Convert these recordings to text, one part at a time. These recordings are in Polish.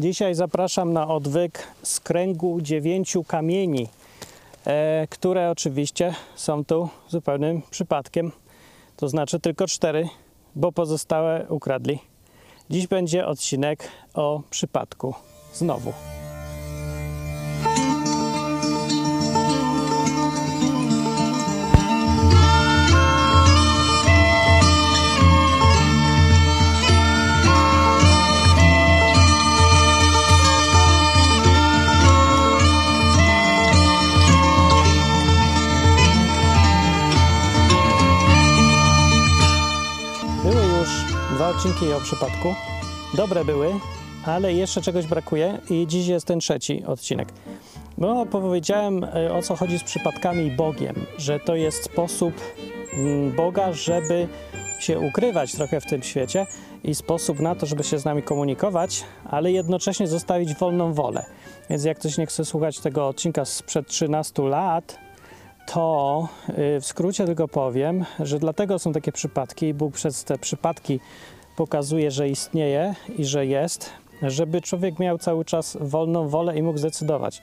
Dzisiaj zapraszam na odwyk z kręgu dziewięciu kamieni, e, które oczywiście są tu zupełnym przypadkiem. To znaczy tylko cztery, bo pozostałe ukradli. Dziś będzie odcinek o przypadku. Znowu. Odcinki o przypadku. Dobre były, ale jeszcze czegoś brakuje i dziś jest ten trzeci odcinek. Bo powiedziałem e, o co chodzi z przypadkami i Bogiem, że to jest sposób mm, Boga, żeby się ukrywać trochę w tym świecie i sposób na to, żeby się z nami komunikować, ale jednocześnie zostawić wolną wolę. Więc jak ktoś nie chce słuchać tego odcinka sprzed 13 lat, to y, w skrócie tylko powiem, że dlatego są takie przypadki i Bóg przez te przypadki pokazuje, że istnieje i że jest, żeby człowiek miał cały czas wolną wolę i mógł zdecydować.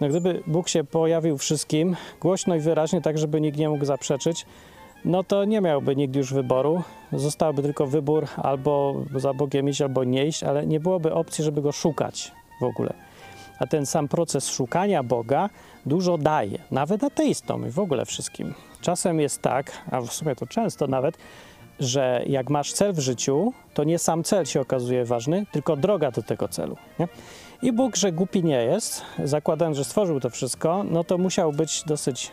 No, gdyby Bóg się pojawił wszystkim głośno i wyraźnie, tak żeby nikt nie mógł zaprzeczyć, no to nie miałby nikt już wyboru. Zostałby tylko wybór albo za Bogiem iść, albo nie iść, ale nie byłoby opcji, żeby go szukać w ogóle. A ten sam proces szukania Boga dużo daje, nawet ateistom i w ogóle wszystkim. Czasem jest tak, a w sumie to często nawet, że jak masz cel w życiu, to nie sam cel się okazuje ważny, tylko droga do tego celu. Nie? I Bóg, że głupi nie jest, zakładając, że stworzył to wszystko, no to musiał być dosyć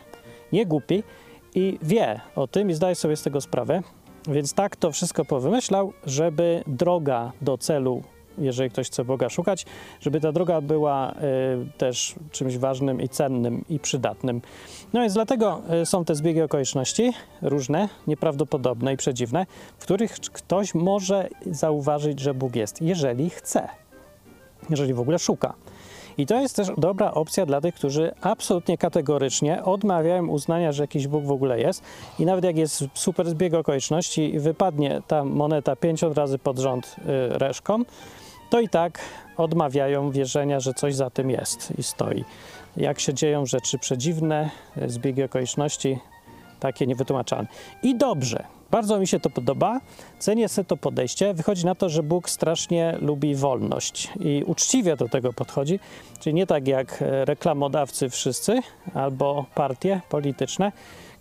niegłupi i wie o tym i zdaje sobie z tego sprawę. Więc tak to wszystko powymyślał, żeby droga do celu jeżeli ktoś chce Boga szukać, żeby ta droga była y, też czymś ważnym i cennym i przydatnym. No więc dlatego y, są te zbiegi okoliczności różne, nieprawdopodobne i przedziwne, w których ktoś może zauważyć, że Bóg jest, jeżeli chce, jeżeli w ogóle szuka. I to jest też dobra opcja dla tych, którzy absolutnie kategorycznie odmawiają uznania, że jakiś Bóg w ogóle jest. I nawet jak jest super zbieg okoliczności i wypadnie ta moneta 50 razy pod rząd y, reszką, to i tak odmawiają wierzenia, że coś za tym jest i stoi. Jak się dzieją rzeczy przedziwne, zbiegi okoliczności, takie niewytłumaczalne. I dobrze, bardzo mi się to podoba, cenię sobie to podejście. Wychodzi na to, że Bóg strasznie lubi wolność i uczciwie do tego podchodzi, czyli nie tak jak reklamodawcy wszyscy albo partie polityczne,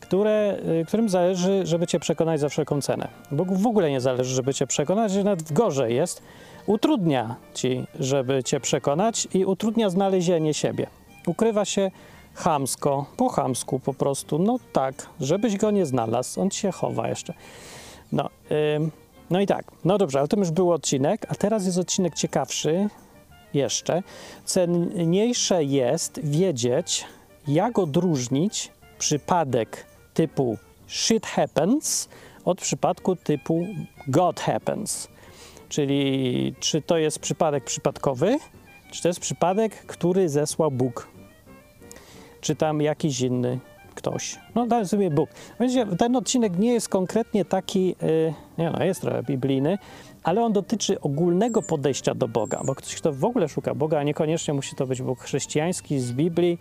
które, którym zależy, żeby cię przekonać za wszelką cenę. Bogu w ogóle nie zależy, żeby cię przekonać, że nawet gorzej jest, utrudnia ci, żeby cię przekonać i utrudnia znalezienie siebie. Ukrywa się chamsko, po chamsku po prostu, no tak, żebyś go nie znalazł, on się chowa jeszcze. No, ym, no i tak, no dobrze, ale to już był odcinek, a teraz jest odcinek ciekawszy jeszcze. Cenniejsze jest wiedzieć, jak odróżnić przypadek typu shit happens od przypadku typu God happens. Czyli czy to jest przypadek przypadkowy, czy to jest przypadek, który zesłał Bóg, czy tam jakiś inny ktoś. No, daj sobie Bóg. Ten odcinek nie jest konkretnie taki, yy, nie no, jest trochę biblijny, ale on dotyczy ogólnego podejścia do Boga, bo ktoś, kto w ogóle szuka Boga, a niekoniecznie musi to być Bóg chrześcijański z Biblii,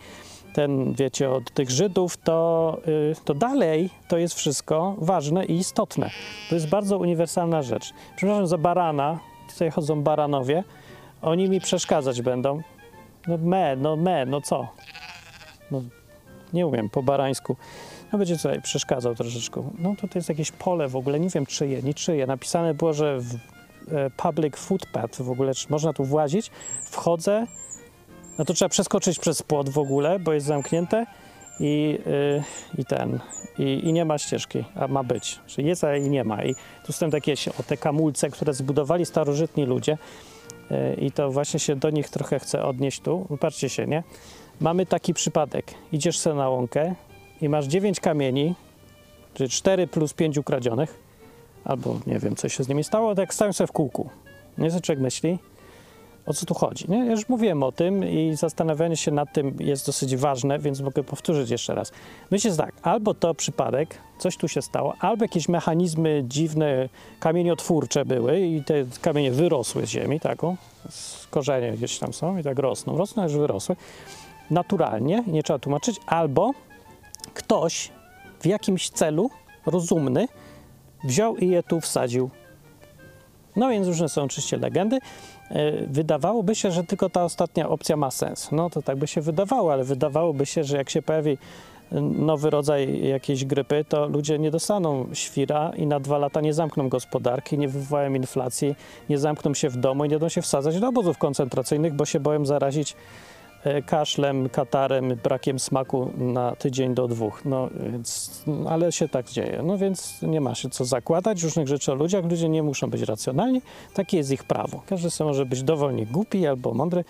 ten, wiecie, od tych Żydów, to, yy, to dalej to jest wszystko ważne i istotne. To jest bardzo uniwersalna rzecz. Przepraszam za barana, tutaj chodzą baranowie, oni mi przeszkadzać będą. No me, no me, no co? No, nie umiem po barańsku. No będzie tutaj przeszkadzał troszeczkę. No to jest jakieś pole w ogóle, nie wiem czyje, nie czyje. Napisane było, że w, e, public footpath w ogóle, czy można tu włazić. Wchodzę, no to trzeba przeskoczyć przez płot w ogóle, bo jest zamknięte i, yy, i ten, i, i, nie ma ścieżki, a ma być. Czyli jest, ale i nie ma. I tu są takie o te kamulce, które zbudowali starożytni ludzie yy, i to właśnie się do nich trochę chcę odnieść tu. Popatrzcie się, nie? Mamy taki przypadek. Idziesz sobie na łąkę i masz 9 kamieni, czyli 4 plus 5 ukradzionych, albo nie wiem, co się z nimi stało, tak stają sobie w kółku. Nie co człowiek myśli? O co tu chodzi. Nie? Ja już mówiłem o tym i zastanawianie się nad tym jest dosyć ważne, więc mogę powtórzyć jeszcze raz. Myślę tak, albo to przypadek, coś tu się stało, albo jakieś mechanizmy dziwne, kamieniotwórcze były i te kamienie wyrosły z ziemi, taką, korzenie gdzieś tam są i tak rosną, rosną, już wyrosły, naturalnie, nie trzeba tłumaczyć, albo ktoś w jakimś celu rozumny wziął i je tu wsadził. No więc różne są oczywiście legendy. E, wydawałoby się, że tylko ta ostatnia opcja ma sens. No to tak by się wydawało, ale wydawałoby się, że jak się pojawi nowy rodzaj jakiejś grypy, to ludzie nie dostaną świra i na dwa lata nie zamkną gospodarki, nie wywołają inflacji, nie zamkną się w domu i nie będą się wsadzać do obozów koncentracyjnych, bo się boją zarazić e, kaszlem, katarem, brakiem smaku na tydzień do dwóch. No więc, ale się tak dzieje. No więc nie ma się co zakładać różnych rzeczy o ludziach. Ludzie nie muszą być racjonalni. Takie jest ich prawo. Każdy sobie może być dowolnie głupi albo mądry,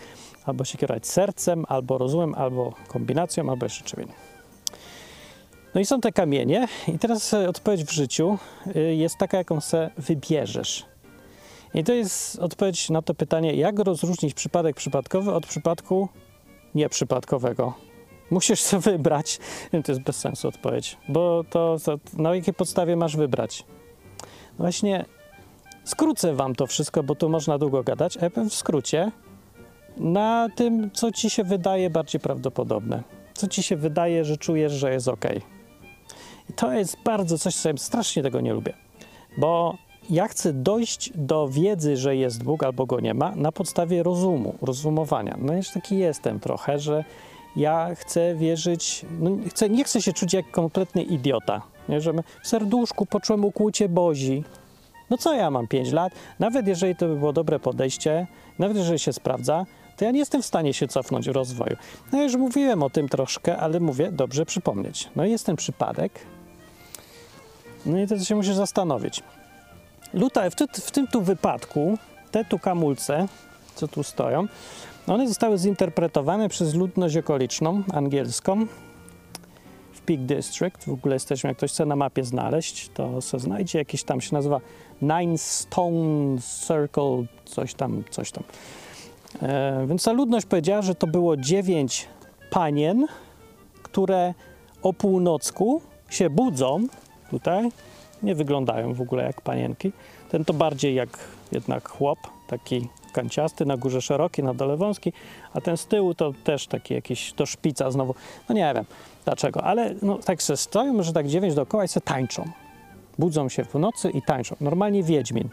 albo się kierować sercem, albo rozumem, albo kombinacją, albo jeszcze czym innym. No i są te kamienie i teraz e, odpowiedź w życiu y, jest taka, jaką se wybierzesz. I to jest odpowiedź na to pytanie, jak rozróżnić przypadek przypadkowy od przypadku nieprzypadkowego. Musisz sobie wybrać, to jest bez sensu odpowiedź, bo to, to na jakiej podstawie masz wybrać? No właśnie skrócę wam to wszystko, bo tu można długo gadać, a w skrócie na tym, co ci się wydaje bardziej prawdopodobne. Co ci się wydaje, że czujesz, że jest ok. I to jest bardzo coś, co ja strasznie tego nie lubię, bo ja chcę dojść do wiedzy, że jest Bóg albo go nie ma, na podstawie rozumu, rozumowania. No jeszcze taki jestem trochę, że ja chcę wierzyć, no chcę, nie chcę się czuć jak kompletny idiota, nie? że w serduszku poczułem ukłucie Bozi. No co ja mam 5 lat? Nawet jeżeli to by było dobre podejście, nawet jeżeli się sprawdza, to ja nie jestem w stanie się cofnąć w rozwoju. No już mówiłem o tym troszkę, ale mówię, dobrze przypomnieć. No jest ten przypadek, no i to się musisz zastanowić. Luta, w, w tym tu wypadku, te tu kamulce, co tu stoją, one zostały zinterpretowane przez ludność okoliczną, angielską, w Peak District. W ogóle jesteśmy, jak ktoś chce na mapie znaleźć, to se znajdzie jakiś tam, się nazywa Nine Stone Circle, coś tam, coś tam. E, więc ta ludność powiedziała, że to było dziewięć panien, które o północku się budzą tutaj, nie wyglądają w ogóle jak panienki. Ten to bardziej jak jednak chłop, taki kanciasty, na górze szeroki, na dole wąski, a ten z tyłu to też taki jakiś, to szpica znowu, no nie wiem dlaczego, ale no, tak se stoją, że tak dziewięć dookoła i se tańczą. Budzą się w nocy i tańczą. Normalnie Wiedźmin.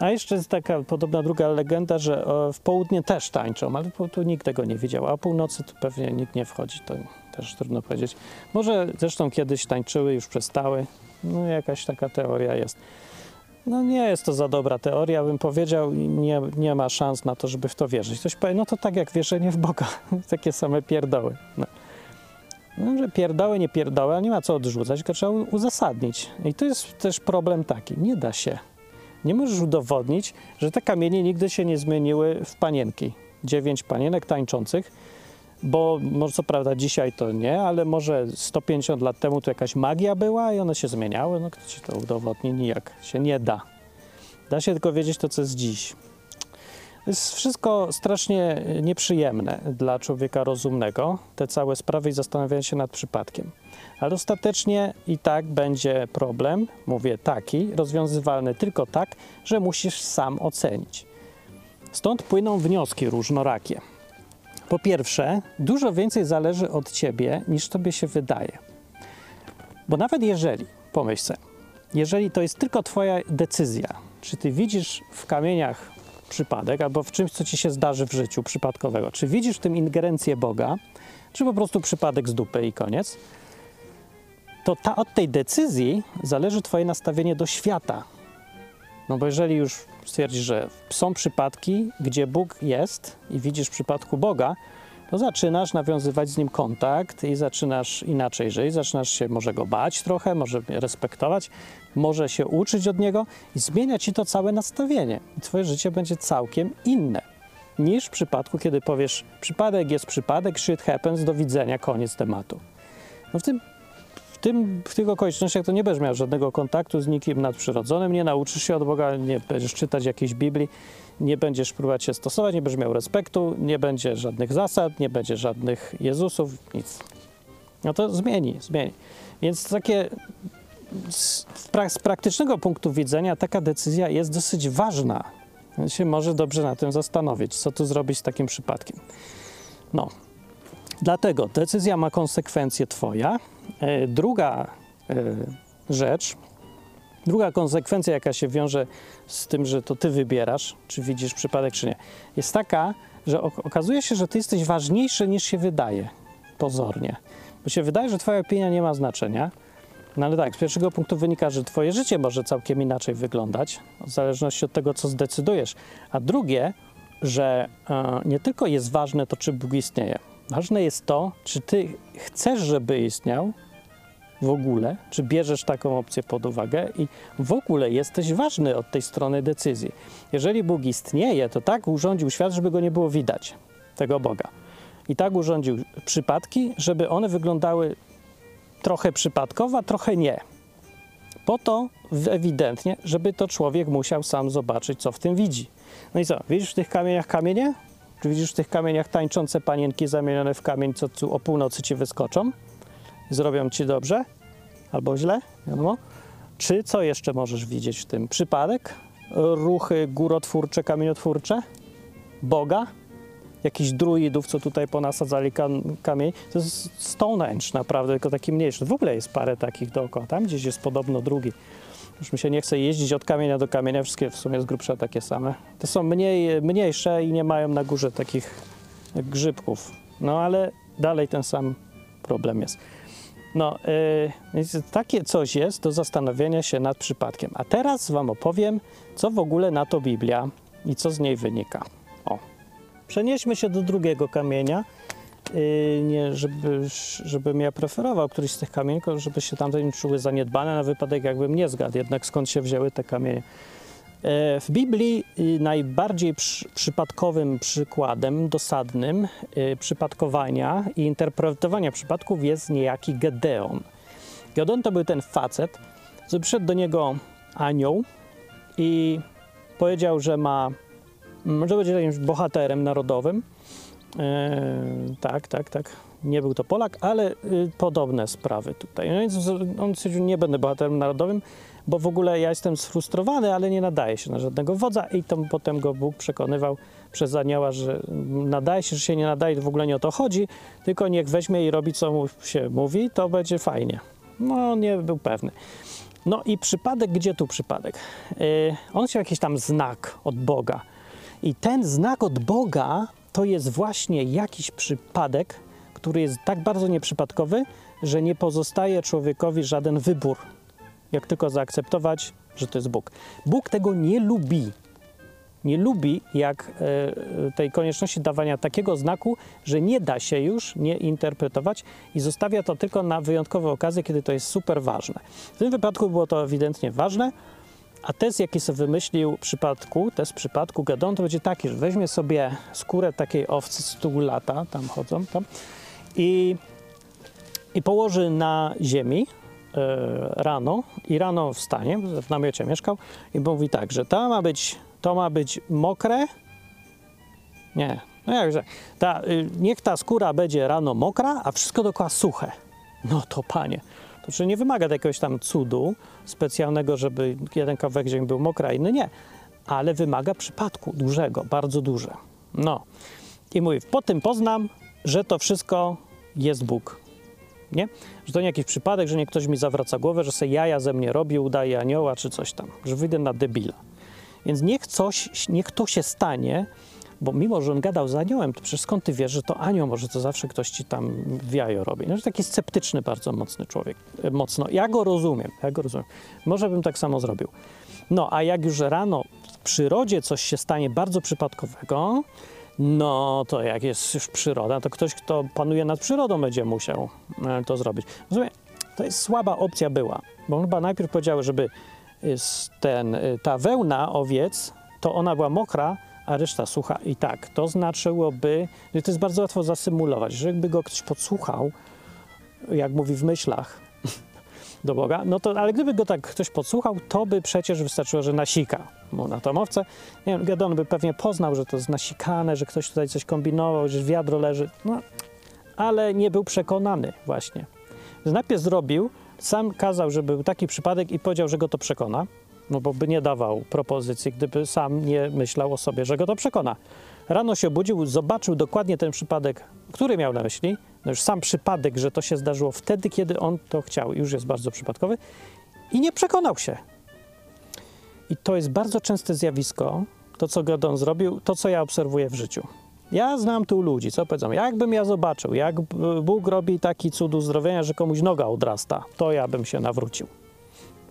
A jeszcze jest taka podobna druga legenda, że w południe też tańczą, ale tu nikt tego nie widział, a o północy to pewnie nikt nie wchodzi, to też trudno powiedzieć. Może zresztą kiedyś tańczyły, już przestały, no jakaś taka teoria jest. No nie jest to za dobra teoria, bym powiedział, nie, nie ma szans na to, żeby w to wierzyć. Ktoś powie, no to tak jak wierzenie w Boga, takie same pierdoły. No. No, że pierdoły, nie pierdoły, a nie ma co odrzucać, tylko trzeba uzasadnić. I to jest też problem taki, nie da się. Nie możesz udowodnić, że te kamienie nigdy się nie zmieniły w panienki. Dziewięć panienek tańczących, bo może co prawda dzisiaj to nie, ale może 150 lat temu to jakaś magia była i one się zmieniały. No kto ci to udowodni? Nijak się nie da. Da się tylko wiedzieć to, co jest dziś. To jest wszystko strasznie nieprzyjemne dla człowieka rozumnego, te całe sprawy i zastanawianie się nad przypadkiem. Ale ostatecznie i tak będzie problem, mówię taki, rozwiązywalny tylko tak, że musisz sam ocenić. Stąd płyną wnioski różnorakie. Po pierwsze, dużo więcej zależy od ciebie niż tobie się wydaje. Bo nawet jeżeli, pomyśl sobie, jeżeli to jest tylko twoja decyzja, czy ty widzisz w kamieniach przypadek albo w czymś, co ci się zdarzy w życiu przypadkowego, czy widzisz w tym ingerencję Boga, czy po prostu przypadek z dupy i koniec, to ta, od tej decyzji zależy twoje nastawienie do świata. No bo jeżeli już stwierdzisz, że są przypadki, gdzie Bóg jest i widzisz w przypadku Boga, to zaczynasz nawiązywać z Nim kontakt i zaczynasz inaczej żyć, zaczynasz się może Go bać trochę, może respektować, może się uczyć od Niego i zmienia Ci to całe nastawienie. I Twoje życie będzie całkiem inne niż w przypadku, kiedy powiesz przypadek jest przypadek, shit happens, do widzenia, koniec tematu. No w tym tym, w tych okolicznościach to nie będziesz miał żadnego kontaktu z nikim nadprzyrodzonym, nie nauczysz się od Boga, nie będziesz czytać jakiejś Biblii, nie będziesz próbować się stosować, nie będziesz miał respektu, nie będzie żadnych zasad, nie będzie żadnych Jezusów, nic. No to zmieni, zmieni. Więc takie z, z praktycznego punktu widzenia taka decyzja jest dosyć ważna. Się może dobrze na tym zastanowić, co tu zrobić z takim przypadkiem. No, dlatego decyzja ma konsekwencje twoja. E, druga e, rzecz, druga konsekwencja, jaka się wiąże z tym, że to ty wybierasz, czy widzisz przypadek, czy nie, jest taka, że okazuje się, że ty jesteś ważniejszy niż się wydaje pozornie. Bo się wydaje, że twoja opinia nie ma znaczenia, no ale tak, z pierwszego punktu wynika, że twoje życie może całkiem inaczej wyglądać, w zależności od tego, co zdecydujesz. A drugie, że e, nie tylko jest ważne to, czy Bóg istnieje. Ważne jest to, czy ty chcesz, żeby istniał w ogóle, czy bierzesz taką opcję pod uwagę i w ogóle jesteś ważny od tej strony decyzji. Jeżeli Bóg istnieje, to tak urządził świat, żeby go nie było widać, tego Boga. I tak urządził przypadki, żeby one wyglądały trochę przypadkowa, trochę nie. Po to ewidentnie, żeby to człowiek musiał sam zobaczyć, co w tym widzi. No i co, widzisz w tych kamieniach kamienie? Czy widzisz w tych kamieniach tańczące panienki zamienione w kamień, co tu o północy ci wyskoczą? Zrobią ci dobrze? Albo źle? Wiadomo. Czy co jeszcze możesz widzieć w tym? Przypadek? Ruchy górotwórcze, kamieniotwórcze? Boga? jakichś druidów, co tutaj ponasadzali kam kamień. To jest Stonehenge naprawdę, tylko taki mniejszy. W ogóle jest parę takich dookoła. Tam gdzieś jest podobno drugi. Już mi się nie chce jeździć od kamienia do kamienia, wszystkie w sumie z grubsza takie same. To są mniej, mniejsze i nie mają na górze takich grzybków. No ale dalej ten sam problem jest. No, yy, takie coś jest do zastanowienia się nad przypadkiem. A teraz Wam opowiem, co w ogóle na to Biblia i co z niej wynika. O. Przenieśmy się do drugiego kamienia. Yy, nie, żeby, żebym ja preferował któryś z tych kamieni, żeby się tamte nie czuły zaniedbane na wypadek, jakbym nie zgadł jednak skąd się wzięły te kamienie. E, w Biblii y, najbardziej przy, przypadkowym przykładem, dosadnym y, przypadkowania i interpretowania przypadków jest niejaki Gedeon. Gedeon to był ten facet, co przyszedł do niego anioł i powiedział, że ma że będzie jakimś bohaterem narodowym. E, tak, tak, tak. Nie był to Polak, ale y, podobne sprawy tutaj. No więc on stwierdził, nie będę bohaterem narodowym, bo w ogóle ja jestem sfrustrowany, ale nie nadaje się na żadnego wodza i to potem go Bóg przekonywał przez anioła, że nadaje się, że się nie nadaje, w ogóle nie o to chodzi, tylko niech weźmie i robi, co mu się mówi, to będzie fajnie. No, nie był pewny. No i przypadek, gdzie tu przypadek? Yy, on chciał jakiś tam znak od Boga, i ten znak od Boga to jest właśnie jakiś przypadek, który jest tak bardzo nieprzypadkowy, że nie pozostaje człowiekowi żaden wybór, jak tylko zaakceptować, że to jest Bóg. Bóg tego nie lubi. Nie lubi jak e, tej konieczności dawania takiego znaku, że nie da się już nie interpretować i zostawia to tylko na wyjątkowe okazje, kiedy to jest super ważne. W tym wypadku było to ewidentnie ważne, a test, jaki sobie wymyślił w przypadku, test w przypadku Gedon, to będzie taki, że weźmie sobie skórę takiej owcy z lata, tam chodzą, tam, i, i położy na ziemi y, rano i rano wstanie, w namiocie mieszkał i mówi tak, że to ma być, to ma być mokre, nie, no jakże, ta, y, niech ta skóra będzie rano mokra, a wszystko dookoła suche. No to panie, to czy nie wymaga jakiegoś tam cudu specjalnego, żeby jeden kawałek ziemi był mokry, a inny nie, ale wymaga przypadku dużego, bardzo duże. No i mówi, po tym poznam, że to wszystko jest Bóg. Nie? Że to nie jakiś przypadek, że nie ktoś mi zawraca głowę, że se jaja ze mnie robi, udaje anioła czy coś tam, że wyjdę na debila. Więc niech coś, niech to się stanie, bo mimo, że on gadał z aniołem, to przecież skąd ty wiesz, że to anioł, może to zawsze ktoś ci tam w jajo robi. No, taki sceptyczny, bardzo mocny człowiek. E, mocno. Ja go rozumiem, ja go rozumiem. Może bym tak samo zrobił. No, a jak już rano w przyrodzie coś się stanie bardzo przypadkowego, no to jak jest już przyroda, to ktoś, kto panuje nad przyrodą, będzie musiał e, to zrobić. Rozumiem, to jest słaba opcja była, bo chyba najpierw powiedział, żeby ten, e, ta wełna owiec, to ona była mokra, a reszta sucha i tak. To znaczyłoby, że to jest bardzo łatwo zasymulować, że jakby go ktoś podsłuchał, jak mówi w myślach, do Boga, no to, ale gdyby go tak ktoś podsłuchał, to by przecież wystarczyło, że nasika mu na tą owcę. Nie wiem, Gedon by pewnie poznał, że to jest nasikane, że ktoś tutaj coś kombinował, że wiadro leży, no, ale nie był przekonany właśnie. Najpierw zrobił, sam kazał, żeby był taki przypadek i powiedział, że go to przekona, no bo by nie dawał propozycji, gdyby sam nie myślał o sobie, że go to przekona. Rano się obudził, zobaczył dokładnie ten przypadek, który miał na myśli, no już sam przypadek, że to się zdarzyło wtedy, kiedy on to chciał, już jest bardzo przypadkowy i nie przekonał się. I to jest bardzo częste zjawisko, to co Godon zrobił, to co ja obserwuję w życiu. Ja znam tu ludzi, co powiedzą, jakbym ja zobaczył, jak Bóg robi taki cud uzdrowienia, że komuś noga odrasta, to ja bym się nawrócił.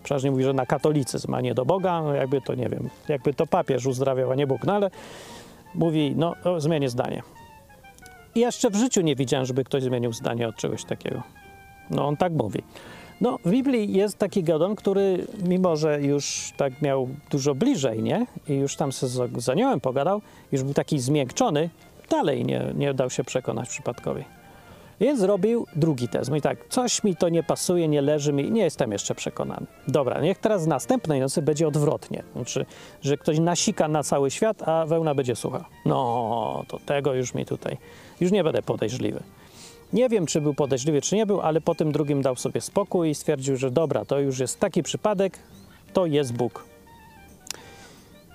Przeważnie mówi, że na katolicyzm, a nie do Boga, no jakby to, nie wiem, jakby to papież uzdrawiał, a nie Bóg, no ale mówi, no zmienię zdanie. I jeszcze w życiu nie widziałem, żeby ktoś zmienił zdanie od czegoś takiego. No on tak mówi. No, w Biblii jest taki Gedon, który mimo, że już tak miał dużo bliżej, nie? I już tam z, z aniołem pogadał, już był taki zmiękczony, dalej nie, nie dał się przekonać przypadkowi. Więc zrobił drugi test. Mówi tak, coś mi to nie pasuje, nie leży mi, nie jestem jeszcze przekonany. Dobra, niech teraz następnej nocy będzie odwrotnie. Znaczy, że ktoś nasika na cały świat, a wełna będzie sucha. No, to tego już mi tutaj, już nie będę podejrzliwy. Nie wiem, czy był podejrzliwy, czy nie był, ale po tym drugim dał sobie spokój i stwierdził, że dobra, to już jest taki przypadek, to jest Bóg.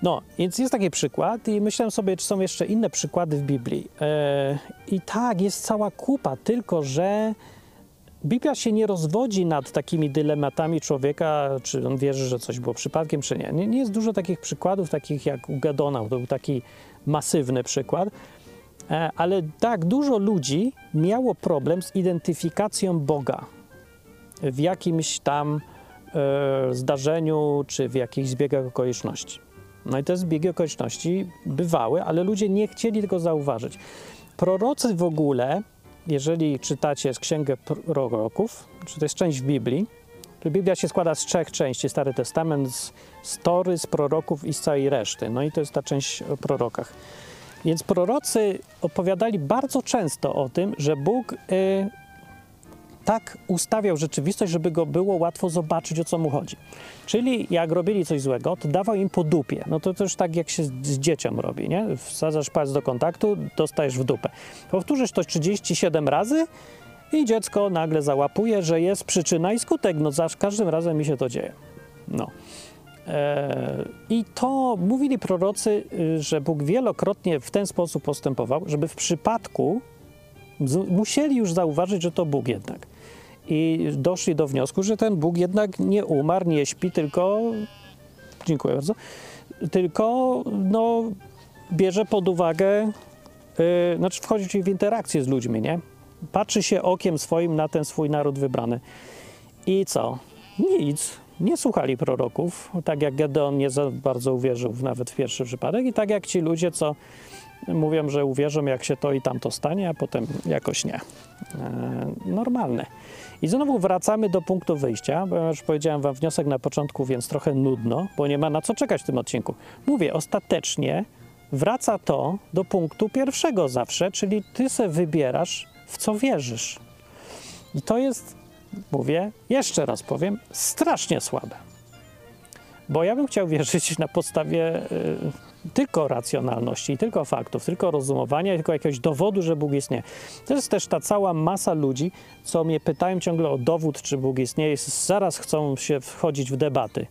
No, więc jest taki przykład i myślałem sobie, czy są jeszcze inne przykłady w Biblii. E, I tak, jest cała kupa, tylko że Biblia się nie rozwodzi nad takimi dylematami człowieka, czy on wierzy, że coś było przypadkiem, czy nie. Nie, jest dużo takich przykładów, takich jak u Gedona, to był taki masywny przykład. E, ale tak, dużo ludzi miało problem z identyfikacją Boga w jakimś tam e, zdarzeniu, czy w jakichś zbiegach okoliczności. No i te zbiegi okoliczności bywały, ale ludzie nie chcieli tego zauważyć. Prorocy w ogóle, jeżeli czytacie z Księgę Proroków, czy to jest część Biblii, to Biblia się składa z trzech części, Stary Testament, z story, z proroków i z całej reszty. No i to jest ta część o prorokach. Więc prorocy opowiadali bardzo często o tym, że Bóg y, tak ustawiał rzeczywistość, żeby go było łatwo zobaczyć, o co mu chodzi. Czyli jak robili coś złego, to dawał im po dupie. No to też tak, jak się z, dzieciom robi, nie? Wsadzasz palec do kontaktu, dostajesz w dupę. Powtórzysz to 37 razy i dziecko nagle załapuje, że jest przyczyna i skutek. No za każdym razem mi się to dzieje. No. E, I to mówili prorocy, y, że Bóg wielokrotnie w ten sposób postępował, żeby w przypadku musieli już zauważyć, że to Bóg jednak. I doszli do wniosku, że ten Bóg jednak nie umarł, nie śpi, tylko. Dziękuję bardzo. Tylko no, bierze pod uwagę, yy, znaczy wchodzi w interakcję z ludźmi, nie? Patrzy się okiem swoim na ten swój naród wybrany. I co? Nic nie słuchali proroków, tak jak Gedeon nie za bardzo uwierzył nawet w pierwszy przypadek i tak jak ci ludzie, co mówią, że uwierzą, jak się to i tamto stanie, a potem jakoś nie. E, normalne. I znowu wracamy do punktu wyjścia, bo już powiedziałem wam wniosek na początku, więc trochę nudno, bo nie ma na co czekać w tym odcinku. Mówię, ostatecznie wraca to do punktu pierwszego zawsze, czyli ty se wybierasz, w co wierzysz. I to jest mówię, jeszcze raz powiem, strasznie słabe. Bo ja bym chciał wierzyć na podstawie y, tylko racjonalności, tylko faktów, tylko rozumowania, tylko jakiegoś dowodu, że Bóg istnieje. To jest też ta cała masa ludzi, co mnie pytają ciągle o dowód, czy Bóg istnieje, zaraz chcą się wchodzić w debaty.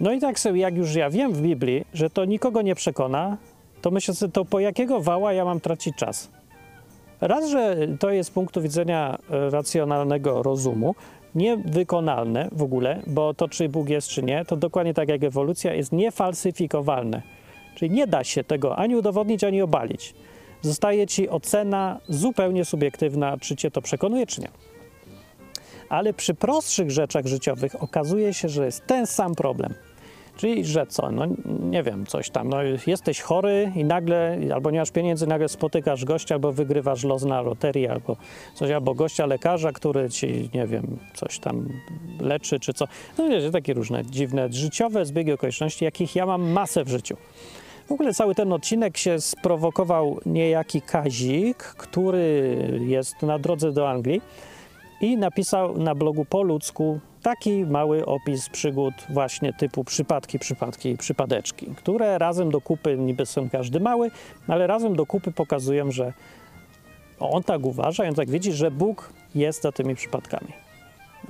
No i tak sobie, jak już ja wiem w Biblii, że to nikogo nie przekona, to myślę sobie, to po jakiego wała ja mam tracić czas? Raz, że to jest z punktu widzenia e, racjonalnego rozumu niewykonalne w ogóle, bo to, czy Bóg jest, czy nie, to dokładnie tak jak ewolucja jest niefalsyfikowalne. Czyli nie da się tego ani udowodnić, ani obalić. Zostaje ci ocena zupełnie subiektywna, czy cię to przekonuje, czy nie. Ale przy prostszych rzeczach życiowych okazuje się, że jest ten sam problem – Czyli, że co, no nie wiem, coś tam, no jesteś chory i nagle, albo nie masz pieniędzy, nagle spotykasz gościa, albo wygrywasz los na loterii, albo coś, albo gościa lekarza, który ci, nie wiem, coś tam leczy, czy co. No wiecie, takie różne dziwne, życiowe zbiegi okoliczności, jakich ja mam masę w życiu. W ogóle cały ten odcinek się sprowokował niejaki Kazik, który jest na drodze do Anglii i napisał na blogu po ludzku Taki mały opis przygód właśnie typu przypadki, przypadki i przypadeczki, które razem do kupy, niby są każdy mały, ale razem do kupy pokazują, że on tak uważa, on tak widzi, że Bóg jest za tymi przypadkami.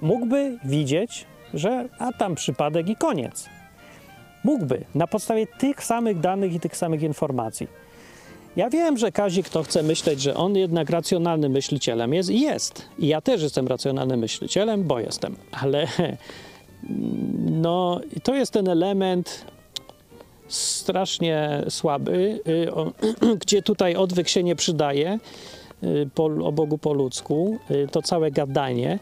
Mógłby widzieć, że a tam przypadek i koniec. Mógłby na podstawie tych samych danych i tych samych informacji. Ja wiem, że Kazik kto chce myśleć, że on jednak racjonalnym myślicielem jest i jest. I ja też jestem racjonalnym myślicielem, bo jestem. Ale no, to jest ten element strasznie słaby, y, gdzie tutaj odwyk się nie przydaje y, o Bogu po ludzku, y, to całe gadanie,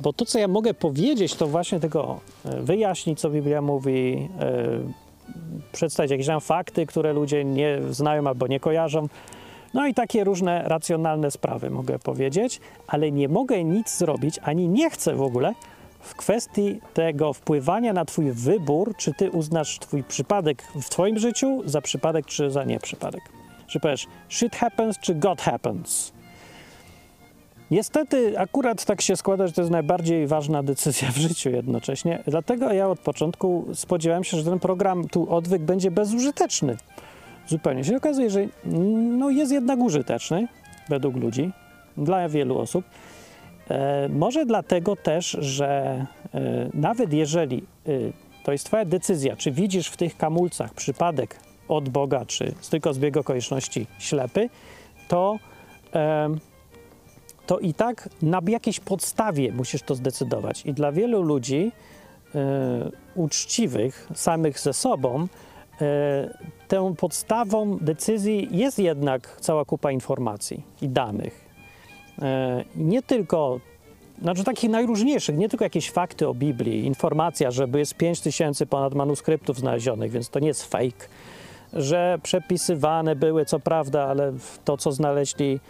bo to, co ja mogę powiedzieć, to właśnie tego wyjaśnić, co Biblia mówi, przedstawić jakieś tam fakty, które ludzie nie znają albo nie kojarzą. No i takie różne racjonalne sprawy mogę powiedzieć, ale nie mogę nic zrobić, ani nie chcę w ogóle w kwestii tego wpływania na Twój wybór, czy Ty uznasz Twój przypadek w Twoim życiu za przypadek, czy za nieprzypadek. Czy powiesz shit happens, czy God happens. Niestety akurat tak się składa, że to jest najbardziej ważna decyzja w życiu jednocześnie. Dlatego ja od początku spodziewałem się, że ten program tu odwyk będzie bezużyteczny. Zupełnie się okazuje, że no, jest jednak użyteczny według ludzi, dla wielu osób. E, może dlatego też, że e, nawet jeżeli e, to jest Twoja decyzja, czy widzisz w tych kamulcach przypadek od Boga, czy tylko zbieg okoliczności ślepy, to to i tak na jakiejś podstawie musisz to zdecydować. I dla wielu ludzi e, uczciwych, samych ze sobą, e, tą podstawą decyzji jest jednak cała kupa informacji i danych. E, nie tylko, znaczy takich najróżniejszych, nie tylko jakieś fakty o Biblii, informacja, że jest 5 tysięcy ponad manuskryptów znalezionych, więc to nie jest fake, że przepisywane były, co prawda, ale to, co znaleźli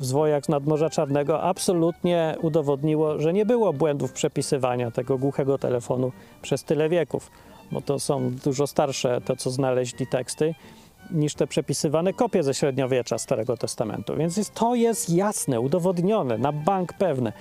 w zwojach z nadmorza Czarnego absolutnie udowodniło, że nie było błędów przepisywania tego głuchego telefonu przez tyle wieków, bo to są dużo starsze to, co znaleźli teksty, niż te przepisywane kopie ze średniowiecza Starego Testamentu. Więc to jest jasne, udowodnione, na bank pewne.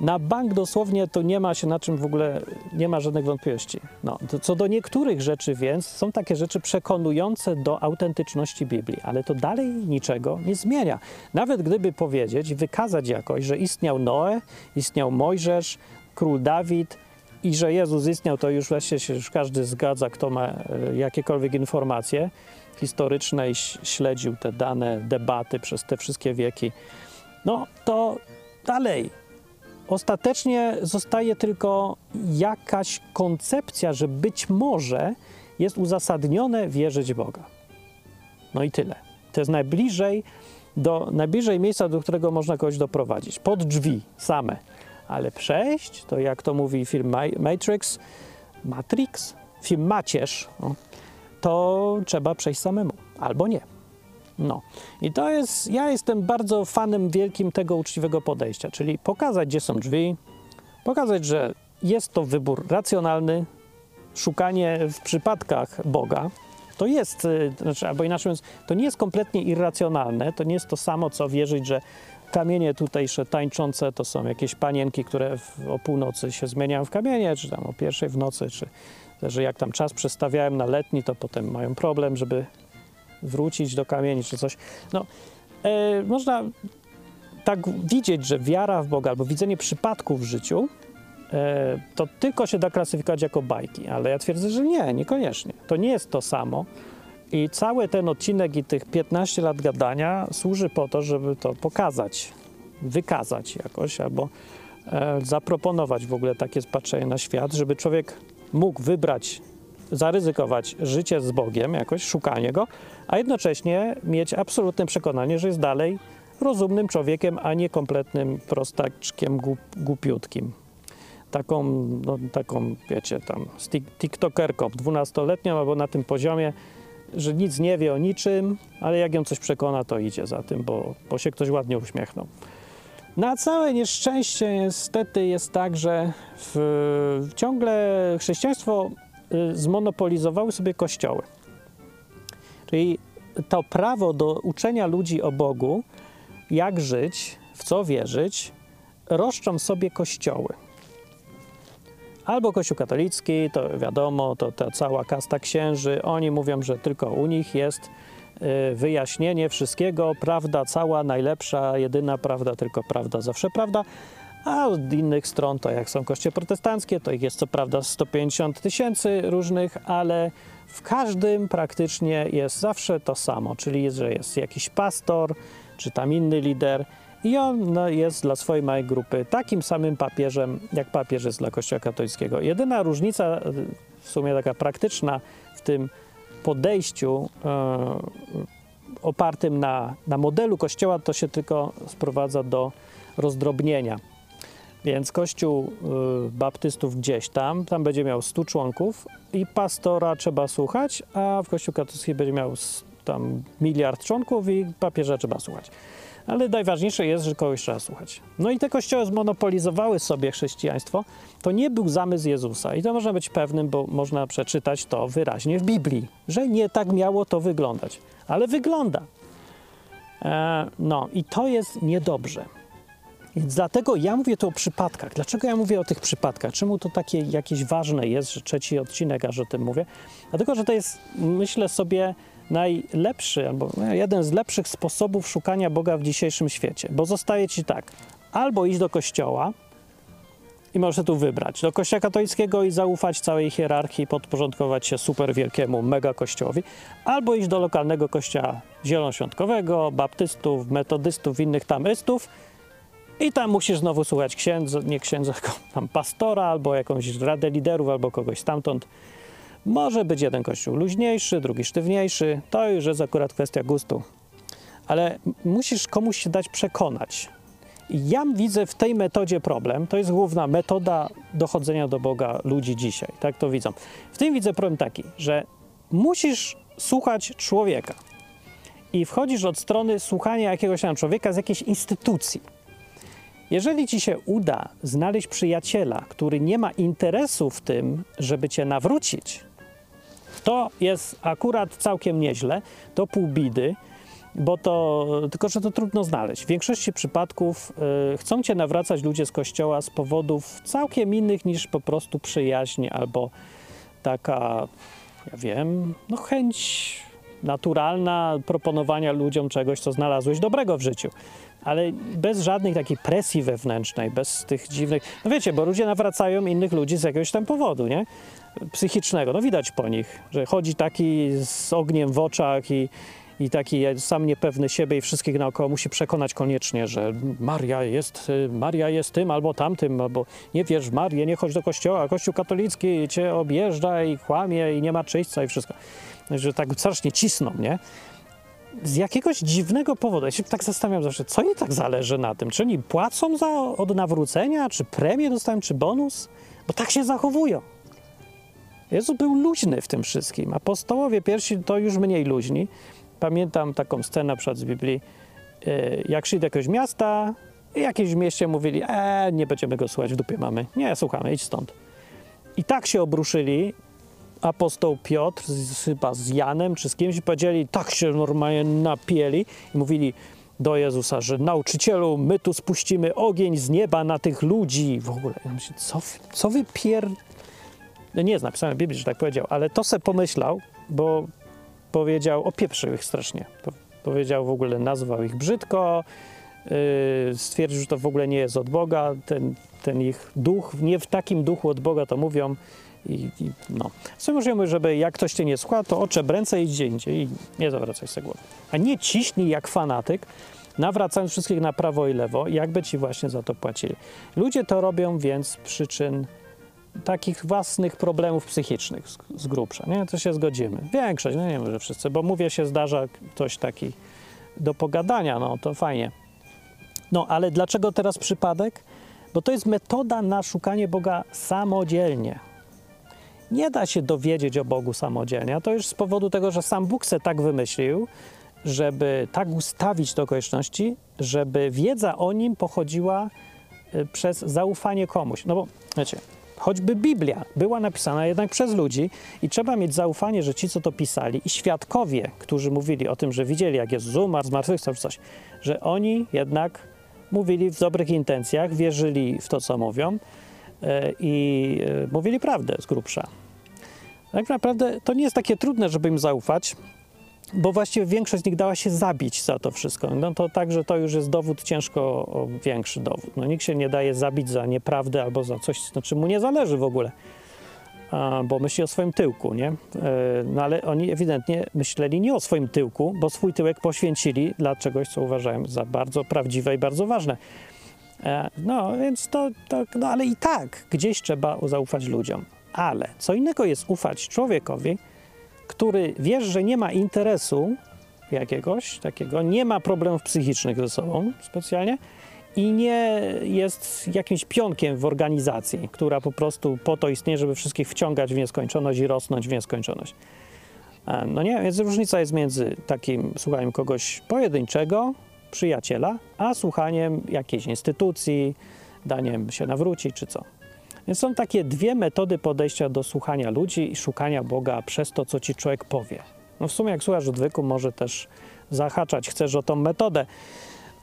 Na bank dosłownie to nie ma się na czym w ogóle, nie ma żadnych wątpliwości. No, co do niektórych rzeczy więc, są takie rzeczy przekonujące do autentyczności Biblii, ale to dalej niczego nie zmienia. Nawet gdyby powiedzieć, wykazać jakoś, że istniał Noe, istniał Mojżesz, król Dawid i że Jezus istniał, to już właśnie się już każdy zgadza, kto ma e, jakiekolwiek informacje historyczne i śledził te dane, debaty przez te wszystkie wieki. No to dalej ostatecznie zostaje tylko jakaś koncepcja, że być może jest uzasadnione wierzyć Boga. No i tyle. To jest najbliżej, do, najbliżej miejsca, do którego można kogoś doprowadzić. Pod drzwi same. Ale przejść, to jak to mówi film Matrix, Matrix, film Macierz, no, to trzeba przejść samemu. Albo nie. No. I to jest, ja jestem bardzo fanem wielkim tego uczciwego podejścia, czyli pokazać, gdzie są drzwi, pokazać, że jest to wybór racjonalny, szukanie w przypadkach Boga, to jest, y, znaczy, albo inaczej mówiąc, to nie jest kompletnie irracjonalne, to nie jest to samo, co wierzyć, że kamienie tutejsze tańczące to są jakieś panienki, które o północy się zmieniają w kamienie, czy tam o pierwszej w nocy, czy że jak tam czas przestawiałem na letni, to potem mają problem, żeby wrócić do kamieni czy coś. No, e, można tak widzieć, że wiara w Boga albo widzenie przypadków w życiu e, to tylko się da klasyfikować jako bajki, ale ja twierdzę, że nie, niekoniecznie. To nie jest to samo. I cały ten odcinek i tych 15 lat gadania służy po to, żeby to pokazać, wykazać jakoś, albo e, zaproponować w ogóle takie patrzenie na świat, żeby człowiek mógł wybrać zaryzykować życie z Bogiem, jakoś szukanie Go, a jednocześnie mieć absolutne przekonanie, że jest dalej rozumnym człowiekiem, a nie kompletnym prostaczkiem głup, głupiutkim. Taką, no, taką, wiecie, tam tiktokerką, dwunastoletnią albo na tym poziomie, że nic nie wie o niczym, ale jak ją coś przekona, to idzie za tym, bo, bo się ktoś ładnie uśmiechnął. Na całe nieszczęście niestety jest tak, że w, ciągle chrześcijaństwo zmonopolizowały sobie kościoły. Czyli to prawo do uczenia ludzi o Bogu, jak żyć, w co wierzyć, roszczą sobie kościoły. Albo Kościół katolicki, to wiadomo, to ta cała kasta księży, oni mówią, że tylko u nich jest y, wyjaśnienie wszystkiego, prawda cała, najlepsza, jedyna prawda, tylko prawda, zawsze prawda. A od innych stron, to jak są kościoły protestanckie, to ich jest co prawda 150 tysięcy różnych, ale w każdym praktycznie jest zawsze to samo, czyli jest, że jest jakiś pastor, czy tam inny lider i on no, jest dla swojej małej grupy takim samym papieżem, jak papież jest dla Kościoła katolickiego. Jedyna różnica, y, w sumie taka praktyczna w tym podejściu e, opartym na, na modelu Kościoła, to się tylko sprowadza do rozdrobnienia. Więc kościół y, baptystów gdzieś tam, tam będzie miał 100 członków i pastora trzeba słuchać, a w kościół katolicki będzie miał tam miliard członków i papieża trzeba słuchać. Ale najważniejsze jest, że kogoś trzeba słuchać. No i te kościoły zmonopolizowały sobie chrześcijaństwo. To nie był zamysł Jezusa. I to można być pewnym, bo można przeczytać to wyraźnie w Biblii, że nie tak miało to wyglądać. Ale wygląda. E, no i to jest niedobrze. Więc dlatego ja mówię tu o przypadkach. Dlaczego ja mówię o tych przypadkach? Czemu to takie jakieś ważne jest, że trzeci odcinek aż o tym mówię? Dlatego, że to jest, myślę sobie, najlepszy, albo no, jeden z lepszych sposobów szukania Boga w dzisiejszym świecie. Bo zostaje ci tak, albo iść do kościoła i możesz tu wybrać, do kościoła katolickiego i zaufać całej hierarchii, podporządkować się super wielkiemu mega kościołowi, albo iść do lokalnego kościoła zielonoświątkowego, baptystów, metodystów, innych tamystów, i tam musisz znowu słuchać księdza, nie księdza, tylko tam pastora, albo jakąś radę liderów, albo kogoś stamtąd. Może być jeden kościół luźniejszy, drugi sztywniejszy. To już jest akurat kwestia gustu. Ale musisz komuś się dać przekonać. I ja widzę w tej metodzie problem. To jest główna metoda dochodzenia do Boga ludzi dzisiaj. Tak to widzą. W tym widzę problem taki, że musisz słuchać człowieka. I wchodzisz od strony słuchania jakiegoś tam człowieka z jakiejś instytucji. Jeżeli ci się uda znaleźć przyjaciela, który nie ma interesu w tym, żeby cię nawrócić, to jest akurat całkiem nieźle, to pół bidy, bo to, tylko że to trudno znaleźć. W większości przypadków y, chcą cię nawracać ludzie z kościoła z powodów całkiem innych niż po prostu przyjaźń albo taka, ja wiem, no chęć naturalna proponowania ludziom czegoś, co znalazłeś dobrego w życiu. Ale bez żadnej takiej presji wewnętrznej, bez tych dziwnych. No wiecie, bo ludzie nawracają innych ludzi z jakiegoś tam powodu, nie? Psychicznego. No widać po nich, że chodzi taki z ogniem w oczach i, i taki sam niepewny siebie i wszystkich naokoło musi przekonać koniecznie, że Maria jest, Maria jest tym albo tamtym, albo nie wierz w Marię, nie chodź do kościoła, kościół katolicki cię objeżdża i kłamie i nie ma czyśćca i wszystko. Że tak strasznie cisną, nie? Z jakiegoś dziwnego powodu, ja się tak zastanawiam zawsze, co im tak zależy na tym? Czy oni płacą za od nawrócenia, czy premię dostają, czy bonus? Bo tak się zachowują. Jezus był luźny w tym wszystkim. Apostołowie pierwsi to już mniej luźni. Pamiętam taką scenę na przykład z Biblii, e, jak szli do jakiegoś miasta i jakieś mieście mówili, e, nie będziemy go słuchać, w dupie mamy. Nie, słuchamy, idź stąd. I tak się obruszyli, apostoł Piotr z, chyba z Janem czy z kimś i powiedzieli, tak się normalnie napieli i mówili do Jezusa, że nauczycielu, my tu spuścimy ogień z nieba na tych ludzi. W ogóle, ja myślę, co, co wy pier... No nie jest napisane w Biblii, że tak powiedział, ale to se pomyślał, bo powiedział, opieprzył ich strasznie. Po, powiedział w ogóle, nazwał ich brzydko, yy, stwierdził, że to w ogóle nie jest od Boga, ten, ten ich duch, nie w takim duchu od Boga to mówią, i, i no. Żeby jak ktoś cię nie słucha, to oczep ręce i gdzie indziej i nie zawracaj sobie głowy. A nie ciśnij jak fanatyk, nawracając wszystkich na prawo i lewo, jakby ci właśnie za to płacili. Ludzie to robią więc z przyczyn takich własnych problemów psychicznych z, z grubsza, nie? To się zgodzimy. Większość, no nie może wszyscy, bo mówię się zdarza ktoś taki do pogadania, no to fajnie. No, ale dlaczego teraz przypadek? Bo to jest metoda na szukanie Boga samodzielnie nie da się dowiedzieć o Bogu samodzielnie, a to już z powodu tego, że sam Bóg se tak wymyślił, żeby tak ustawić te okoliczności, żeby wiedza o Nim pochodziła y, przez zaufanie komuś. No bo, wiecie, choćby Biblia była napisana jednak przez ludzi i trzeba mieć zaufanie, że ci, co to pisali i świadkowie, którzy mówili o tym, że widzieli, jak Jezus umarł, zmartwychwstał czy coś, że oni jednak mówili w dobrych intencjach, wierzyli w to, co mówią, i e, mówili prawdę z grubsza. Tak naprawdę to nie jest takie trudne, żeby im zaufać, bo właściwie większość z nich dała się zabić za to wszystko. No to także to już jest dowód ciężko większy dowód. No nikt się nie daje zabić za nieprawdę albo za coś, na czym mu nie zależy w ogóle, bo myśli o swoim tyłku, nie? E, no ale oni ewidentnie myśleli nie o swoim tyłku, bo swój tyłek poświęcili dla czegoś, co uważają za bardzo prawdziwe i bardzo ważne. E, no więc to, to no ale i tak gdzieś trzeba zaufać ludziom. Ale co innego jest ufać człowiekowi, który wiesz, że nie ma interesu jakiegoś takiego, nie ma problemów psychicznych ze sobą specjalnie i nie jest jakimś pionkiem w organizacji, która po prostu po to istnieje, żeby wszystkich wciągać w nieskończoność i rosnąć w nieskończoność. E, no nie, więc różnica jest między takim słuchaniem kogoś pojedynczego, przyjaciela, a słuchaniem jakiejś instytucji, daniem się nawrócić czy co. Więc są takie dwie metody podejścia do słuchania ludzi i szukania Boga przez to, co ci człowiek powie. No w sumie jak słuchasz odwyku, może też zahaczać chcesz o tą metodę,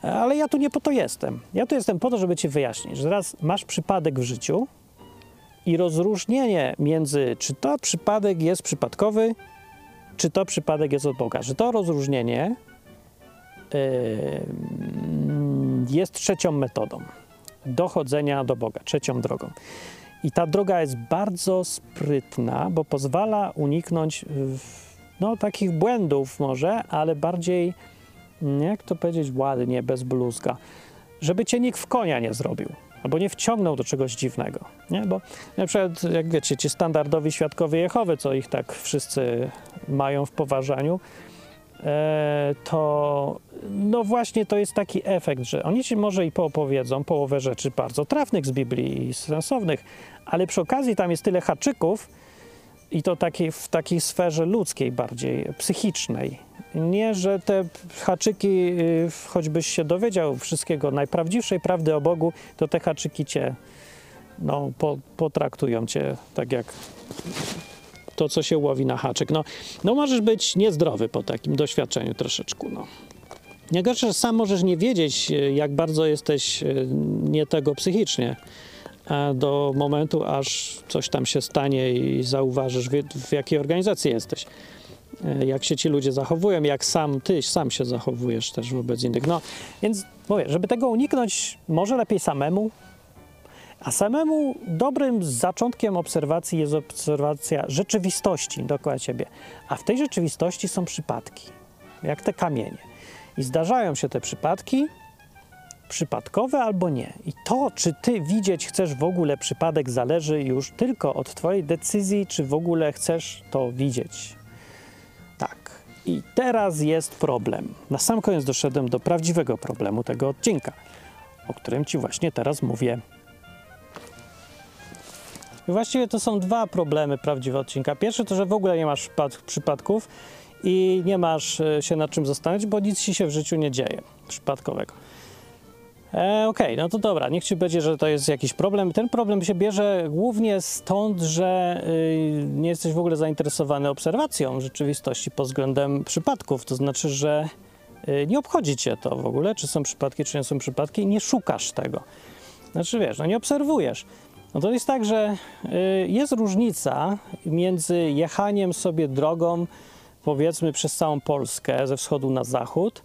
ale ja tu nie po to jestem. Ja tu jestem po to, żeby ci wyjaśnić, że teraz masz przypadek w życiu i rozróżnienie między, czy to przypadek jest przypadkowy, czy to przypadek jest od Boga. Że to rozróżnienie jest trzecią metodą dochodzenia do Boga, trzecią drogą. I ta droga jest bardzo sprytna, bo pozwala uniknąć no, takich błędów może, ale bardziej, jak to powiedzieć ładnie, bez bluzga, żeby cię nikt w konia nie zrobił albo nie wciągnął do czegoś dziwnego. Nie? Bo na przykład, jak wiecie, ci standardowi świadkowie Jehowy, co ich tak wszyscy mają w poważaniu, to no właśnie to jest taki efekt, że oni ci może i poopowiedzą połowę rzeczy bardzo trafnych z Biblii i sensownych, ale przy okazji tam jest tyle haczyków i to taki, w takiej sferze ludzkiej bardziej, psychicznej. Nie, że te haczyki, y, choćbyś się dowiedział wszystkiego, najprawdziwszej prawdy o Bogu, to te haczyki cię no, po, potraktują cię tak jak to, co się łowi na haczyk. No, no możesz być niezdrowy po takim doświadczeniu troszeczkę. No. Najgorsze, że sam możesz nie wiedzieć, e, jak bardzo jesteś e, nie tego psychicznie, do momentu, aż coś tam się stanie i zauważysz, w, jakiej organizacji jesteś. E, jak się ci ludzie zachowują, jak sam ty sam się zachowujesz też wobec innych. No, więc mówię, żeby tego uniknąć, może lepiej samemu, a samemu dobrym zaczątkiem obserwacji jest obserwacja rzeczywistości dookoła siebie. A w tej rzeczywistości są przypadki, jak te kamienie. I zdarzają się te przypadki, przypadkowe albo nie. I to, czy ty widzieć chcesz w ogóle przypadek, zależy już tylko od twojej decyzji, czy w ogóle chcesz to widzieć. Tak. I teraz jest problem. Na sam koniec doszedłem do prawdziwego problemu tego odcinka, o którym ci właśnie teraz mówię. I właściwie to są dwa problemy prawdziwe odcinka. Pierwszy to, że w ogóle nie masz przypadków i nie masz e, się nad czym zastanawiać, bo nic ci się w życiu nie dzieje przypadkowego. E, Okej, okay, no to dobra, niech ci będzie, że to jest jakiś problem. Ten problem się bierze głównie stąd, że y, nie jesteś w ogóle zainteresowany obserwacją rzeczywistości pod względem przypadków. To znaczy, że y, nie obchodzi cię to w ogóle, czy są przypadki, czy nie są przypadki, i nie szukasz tego. Znaczy, wiesz, no nie obserwujesz. No to jest tak, że y, jest różnica między jechaniem sobie drogą, powiedzmy, przez całą Polskę, ze wschodu na zachód,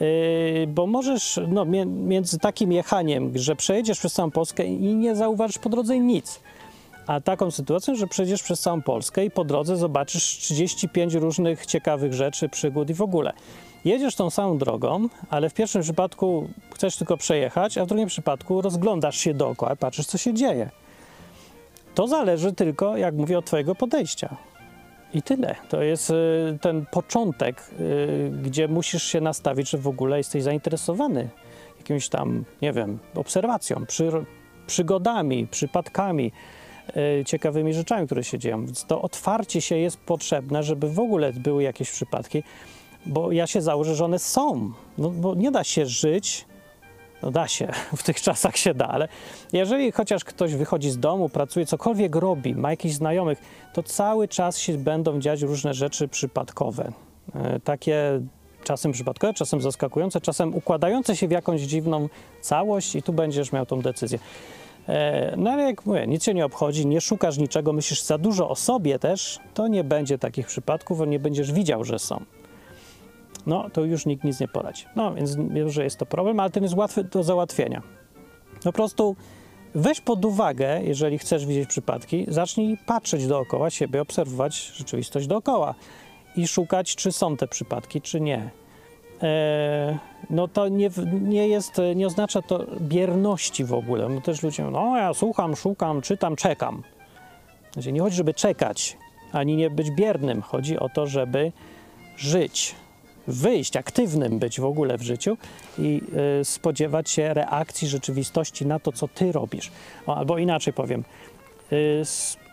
y, bo możesz, no, między takim jechaniem, że przejedziesz przez całą Polskę i nie zauważysz po drodze nic, a taką sytuacją, że przejdziesz przez całą Polskę i po drodze zobaczysz 35 różnych ciekawych rzeczy, przygód i w ogóle. Jedziesz tą samą drogą, ale w pierwszym przypadku chcesz tylko przejechać, a w drugim przypadku rozglądasz się dookoła, patrzysz, co się dzieje. To zależy tylko, jak mówię, od Twojego podejścia. I tyle. To jest y, ten początek, y, gdzie musisz się nastawić, że w ogóle jesteś zainteresowany jakimś tam, nie wiem, obserwacją, przy, przygodami, przypadkami, y, ciekawymi rzeczami, które się dzieją. Więc to otwarcie się jest potrzebne, żeby w ogóle były jakieś przypadki, bo ja się założę, że one są. No, bo nie da się żyć no da się, w tych czasach się da, ale jeżeli chociaż ktoś wychodzi z domu, pracuje, cokolwiek robi, ma jakichś znajomych, to cały czas się będą dziać różne rzeczy przypadkowe. E, takie czasem przypadkowe, czasem zaskakujące, czasem układające się w jakąś dziwną całość i tu będziesz miał tą decyzję. E, no ale jak mówię, nic cię nie obchodzi, nie szukasz niczego, myślisz za dużo o sobie też, to nie będzie takich przypadków, nie będziesz widział, że są. No, to już nikt nic nie poradzi. No, więc wiem, że jest to problem, ale ten jest łatwy do załatwienia. Po prostu weź pod uwagę, jeżeli chcesz widzieć przypadki, zacznij patrzeć dookoła siebie, obserwować rzeczywistość dookoła i szukać, czy są te przypadki, czy nie. E, no to nie, nie jest, nie oznacza to bierności w ogóle. No też ludzie mówią, no ja słucham, szukam, czytam, czekam. Znaczy, nie chodzi, żeby czekać, ani nie być biernym. Chodzi o to, żeby żyć, wyjść, aktywnym być w ogóle w życiu i y, spodziewać się reakcji rzeczywistości na to, co ty robisz. O, albo inaczej powiem, y,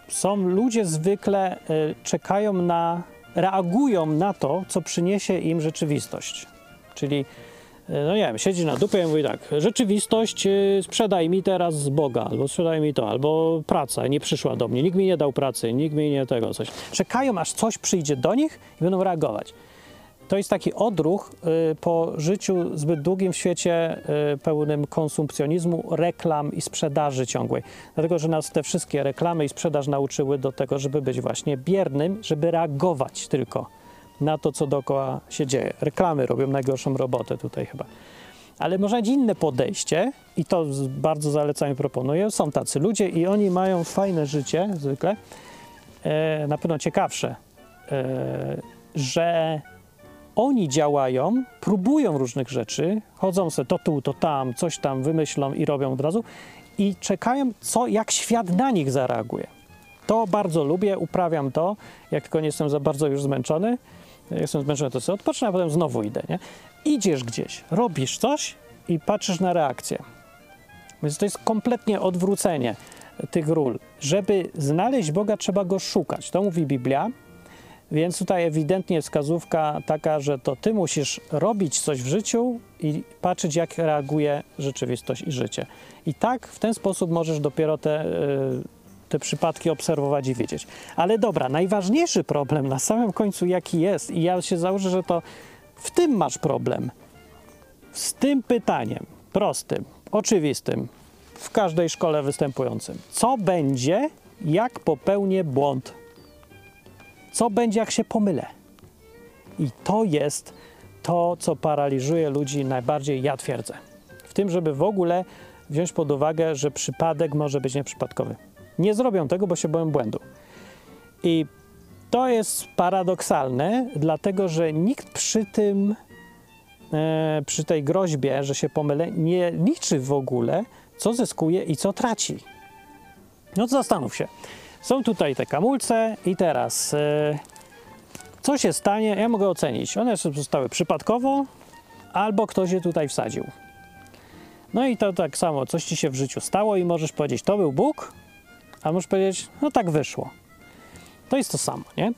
są ludzie zwykle y, czekają na, reagują na to, co przyniesie im rzeczywistość. Czyli no nie wiem, siedzi na dupie i mówi tak, rzeczywistość sprzedaj mi teraz z Boga, albo sprzedaj mi to, albo praca nie przyszła do mnie, nikt mi nie dał pracy, nikt mi nie tego, coś. Czekają, aż coś przyjdzie do nich i będą reagować to jest taki odruch y, po życiu zbyt długim w świecie y, pełnym konsumpcjonizmu, reklam i sprzedaży ciągłej. Dlatego, że nas te wszystkie reklamy i sprzedaż nauczyły do tego, żeby być właśnie biernym, żeby reagować tylko na to, co dookoła się dzieje. Reklamy robią najgorszą robotę tutaj chyba. Ale można mieć inne podejście i to bardzo zalecam i proponuję. Są tacy ludzie i oni mają fajne życie zwykle, e, na pewno ciekawsze, e, że oni działają, próbują różnych rzeczy, chodzą sobie to tu, to tam, coś tam wymyślą i robią od razu i czekają, co, jak świat na nich zareaguje. To bardzo lubię, uprawiam to, jak tylko nie jestem za bardzo już zmęczony. Jestem zmęczony, to sobie odpocznę, a potem znowu idę. Nie? Idziesz gdzieś, robisz coś i patrzysz na reakcję. Więc to jest kompletnie odwrócenie tych ról. Żeby znaleźć Boga, trzeba go szukać. To mówi Biblia. Więc tutaj ewidentnie wskazówka taka, że to ty musisz robić coś w życiu i patrzeć, jak reaguje rzeczywistość i życie. I tak w ten sposób możesz dopiero te, e, te przypadki obserwować i wiedzieć. Ale dobra, najważniejszy problem na samym końcu, jaki jest, i ja się założę, że to w tym masz problem. Z tym pytaniem, prostym, oczywistym, w każdej szkole występującym. Co będzie, jak popełnię błąd? Co będzie, jak się pomylę? I to jest to, co paraliżuje ludzi najbardziej, ja twierdzę. W tym, żeby w ogóle wziąć pod uwagę, że przypadek może być nieprzypadkowy. Nie zrobią tego, bo się boją błędu. I to jest paradoksalne, dlatego że nikt przy tym, e, przy tej groźbie, że się pomylę, nie liczy w ogóle, co zyskuje i co traci. No to zastanów się. Są tutaj te kamulce i teraz e, co się stanie, ja mogę ocenić. One zostały przypadkowo albo ktoś je tutaj wsadził. No i to tak samo, coś ci się w życiu stało i możesz powiedzieć, to był Bóg, a możesz powiedzieć, no tak wyszło. To jest to samo, nie?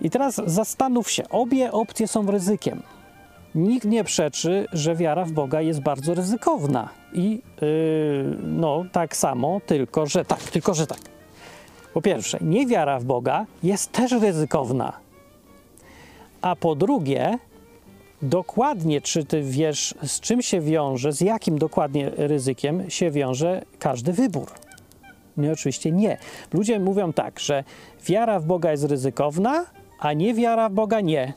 I teraz zastanów się, obie opcje są ryzykiem. Nikt nie przeczy, że wiara w Boga jest bardzo ryzykowna. I yy, no tak samo, tylko że tak, tylko że tak. Po pierwsze, niewiara w Boga jest też ryzykowna. A po drugie, dokładnie, czy ty wiesz, z czym się wiąże, z jakim dokładnie ryzykiem się wiąże każdy wybór. No oczywiście nie. Ludzie mówią tak, że wiara w Boga jest ryzykowna, a nie wiara w Boga nie.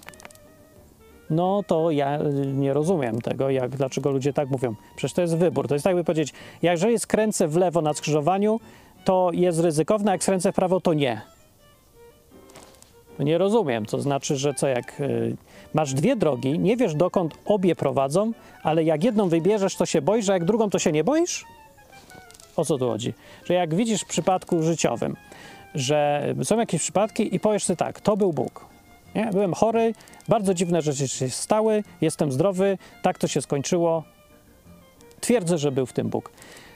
No to ja nie rozumiem tego, jak, dlaczego ludzie tak mówią. Przecież to jest wybór. To jest tak, jakby powiedzieć, jeżeli skręcę w lewo na skrzyżowaniu, to jest ryzykowne, jak skręcę w prawo, to nie. Nie rozumiem, to znaczy, że co jak y, masz dwie drogi, nie wiesz dokąd obie prowadzą, ale jak jedną wybierzesz, to się boisz, a jak drugą, to się nie boisz? O co tu chodzi? Że jak widzisz w przypadku życiowym, że są jakieś przypadki i powiesz tak, to był Bóg. Nie? Byłem chory, bardzo dziwne rzeczy się stały, jestem zdrowy, tak to się skończyło. Twierdzę, że był w tym Bóg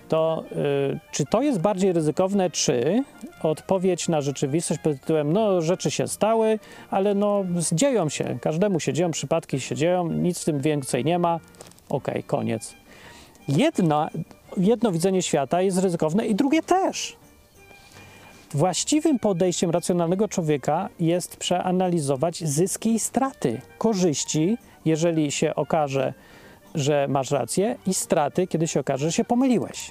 to y, czy to jest bardziej ryzykowne, czy odpowiedź na rzeczywistość pod tytułem, no rzeczy się stały, ale no dzieją się, każdemu się dzieją, przypadki się dzieją, nic w tym więcej nie ma, okej, okay, koniec. Jedno widzenie świata jest ryzykowne i drugie też. Właściwym podejściem racjonalnego człowieka jest przeanalizować zyski i straty, korzyści, jeżeli się okaże, że masz rację, i straty, kiedy się okaże, że się pomyliłeś.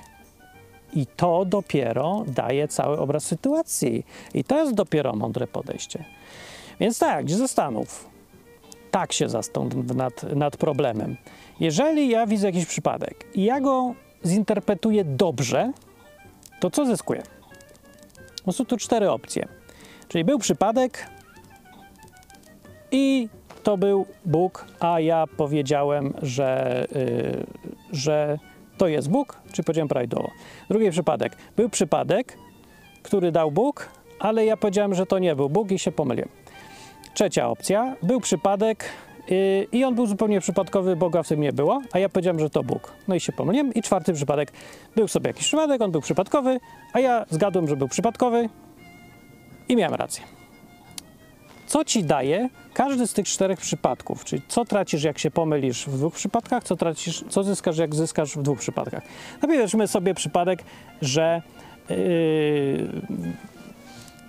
I to dopiero daje cały obraz sytuacji. I to jest dopiero mądre podejście. Więc tak, zastanów. Tak się zastanów nad, nad problemem. Jeżeli ja widzę jakiś przypadek i ja go zinterpretuję dobrze, to co zyskuję? No są tu cztery opcje. Czyli był przypadek i to był Bóg, a ja powiedziałem, że, yy, że to jest Bóg, czy powiedziałem prawidłowo. Drugi przypadek. Był przypadek, który dał Bóg, ale ja powiedziałem, że to nie był Bóg i się pomyliłem. Trzecia opcja. Był przypadek yy, i on był zupełnie przypadkowy, Boga w tym nie było, a ja powiedziałem, że to Bóg. No i się pomyliłem. I czwarty przypadek. Był sobie jakiś przypadek, on był przypadkowy, a ja zgadłem, że był przypadkowy i miałem rację. Co ci daje każdy z tych czterech przypadków? Czyli co tracisz, jak się pomylisz w dwóch przypadkach, co, tracisz, co zyskasz, jak zyskasz w dwóch przypadkach? Nabierzmy sobie przypadek, że yy,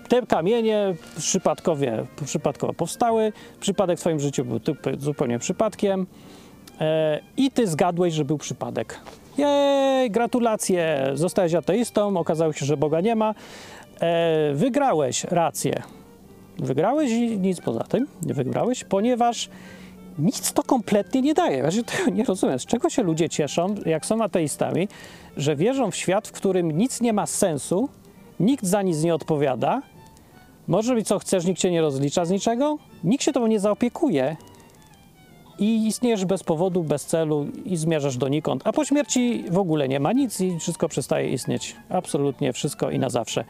te kamienie przypadkowie, przypadkowo powstały, przypadek w twoim życiu był zupełnie przypadkiem yy, i ty zgadłeś, że był przypadek. Jej, gratulacje, zostałeś ateistą, okazało się, że Boga nie ma, e, wygrałeś rację. Wygrałeś i nic poza tym nie wygrałeś, ponieważ nic to kompletnie nie daje. Ja tego nie rozumiem. Z czego się ludzie cieszą, jak są ateistami, że wierzą w świat, w którym nic nie ma sensu, nikt za nic nie odpowiada, może być co chcesz, nikt cię nie rozlicza z niczego, nikt się tobą nie zaopiekuje i istniejesz bez powodu, bez celu i zmierzasz donikąd, a po śmierci w ogóle nie ma nic i wszystko przestaje istnieć. Absolutnie wszystko i na zawsze.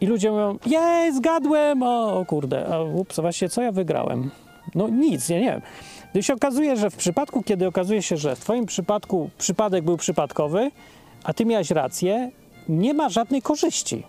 I ludzie mówią, jej, zgadłem, o, o kurde, a ups, właśnie co ja wygrałem? No nic, ja nie wiem. Gdy się okazuje, że w przypadku, kiedy okazuje się, że w twoim przypadku przypadek był przypadkowy, a ty miałeś rację, nie ma żadnej korzyści.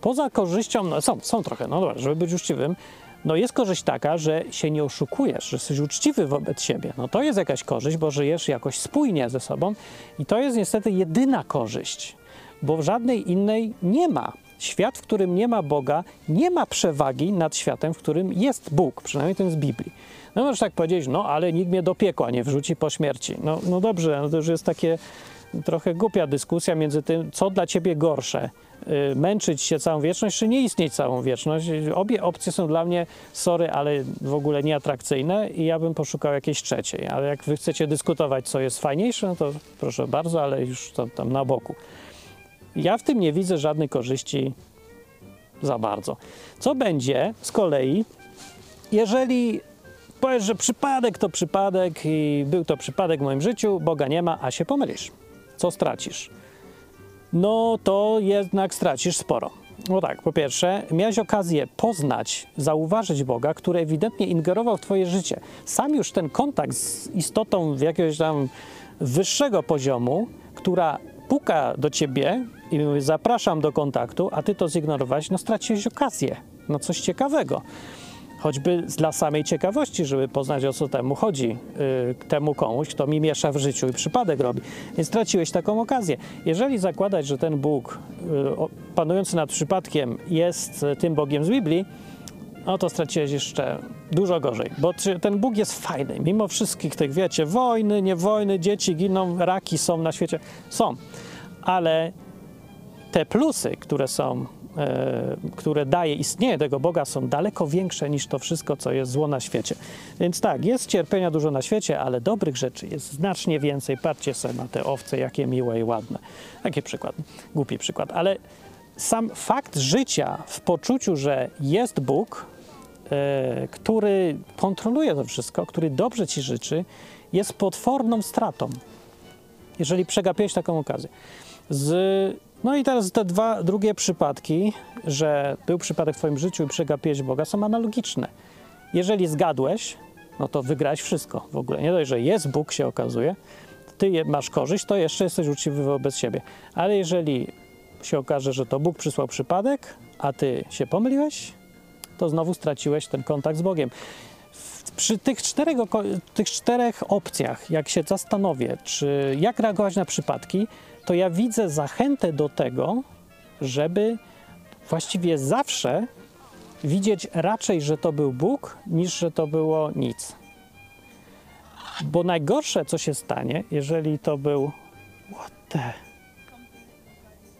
Poza korzyścią, no są, są trochę, no dobra, żeby być uczciwym, no jest korzyść taka, że się nie oszukujesz, że jesteś uczciwy wobec siebie. No to jest jakaś korzyść, bo żyjesz jakoś spójnie ze sobą i to jest niestety jedyna korzyść, bo żadnej innej nie ma. Świat, w którym nie ma Boga, nie ma przewagi nad światem, w którym jest Bóg, przynajmniej ten z Biblii. No możesz tak powiedzieć, no ale nikt mnie do piekła nie wrzuci po śmierci. No, no dobrze, no to już jest takie trochę głupia dyskusja między tym, co dla ciebie gorsze, yy, męczyć się całą wieczność, czy nie istnieć całą wieczność. Obie opcje są dla mnie, sorry, ale w ogóle nieatrakcyjne i ja bym poszukał jakiejś trzeciej. Ale jak wy chcecie dyskutować, co jest fajniejsze, no to proszę bardzo, ale już to tam na boku. Ja w tym nie widzę żadnej korzyści za bardzo. Co będzie z kolei, jeżeli powiesz, że przypadek to przypadek i był to przypadek w moim życiu, Boga nie ma, a się pomylisz? Co stracisz? No to jednak stracisz sporo. No tak, po pierwsze, miałeś okazję poznać, zauważyć Boga, który ewidentnie ingerował w Twoje życie. Sam już ten kontakt z istotą jakiegoś tam wyższego poziomu, która puka do ciebie i mówi, zapraszam do kontaktu, a ty to zignorowałeś, no straciłeś okazję no coś ciekawego. Choćby dla samej ciekawości, żeby poznać o co temu chodzi, yy, temu komuś, kto mi miesza w życiu i przypadek robi. Więc straciłeś taką okazję. Jeżeli zakładać, że ten Bóg yy, panujący nad przypadkiem jest tym Bogiem z Biblii, no to straciłeś jeszcze dużo gorzej, bo ten Bóg jest fajny, mimo wszystkich tych, wiecie, wojny, nie wojny, dzieci giną, raki są na świecie, są, ale te plusy, które są, e, które daje istnienie tego Boga, są daleko większe niż to wszystko, co jest zło na świecie. Więc tak, jest cierpienia dużo na świecie, ale dobrych rzeczy jest znacznie więcej. Patrzcie sobie na te owce, jakie miłe i ładne. Taki przykład, głupi przykład, ale sam fakt życia w poczuciu, że jest Bóg, e, który kontroluje to wszystko, który dobrze ci życzy, jest potworną stratą, jeżeli przegapiłeś taką okazję. Z, no i teraz te dwa drugie przypadki, że był przypadek w twoim życiu i przegapiłeś Boga, są analogiczne. Jeżeli zgadłeś, no to wygrałeś wszystko w ogóle. Nie dość, że jest Bóg, się okazuje, ty masz korzyść, to jeszcze jesteś uczciwy wobec siebie. Ale jeżeli się okaże, że to Bóg przysłał przypadek, a ty się pomyliłeś, to znowu straciłeś ten kontakt z Bogiem. Przy tych czterech, tych czterech opcjach, jak się zastanowię, czy jak reagować na przypadki, to ja widzę zachętę do tego, żeby właściwie zawsze widzieć raczej, że to był Bóg, niż że to było nic. Bo najgorsze, co się stanie, jeżeli to był. What the?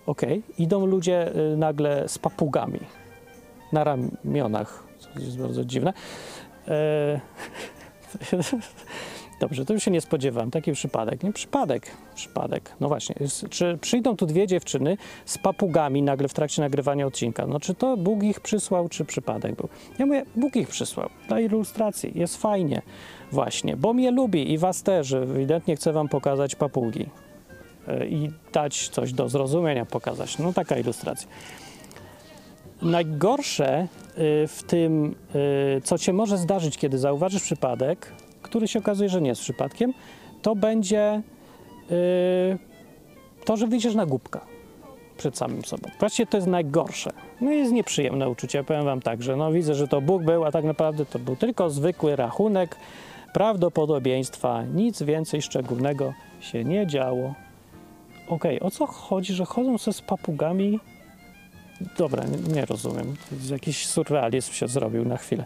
ok, idą ludzie y, nagle z papugami na ramionach, co jest bardzo dziwne. E... Dobrze, to już się nie spodziewam. Taki przypadek. Nie przypadek, przypadek. No właśnie, czy przyjdą tu dwie dziewczyny z papugami nagle w trakcie nagrywania odcinka? No czy to Bóg ich przysłał, czy przypadek był? Ja mówię, Bóg ich przysłał. Dla ilustracji. Jest fajnie właśnie, bo mnie lubi i was też. Ewidentnie chcę wam pokazać papugi e, i dać coś do zrozumienia, pokazać. No taka ilustracja. Najgorsze y, w tym, y, co cię może zdarzyć, kiedy zauważysz przypadek, który się okazuje, że nie jest przypadkiem, to będzie yy, to, że wyjdziesz na głupka przed samym sobą. Właściwie to jest najgorsze. No jest nieprzyjemne uczucie. Powiem wam tak, że no widzę, że to Bóg był, a tak naprawdę to był tylko zwykły rachunek prawdopodobieństwa. Nic więcej szczególnego się nie działo. Okej, okay, o co chodzi, że chodzą sobie z papugami? Dobra, nie, nie rozumiem. Jakiś surrealizm się zrobił na chwilę.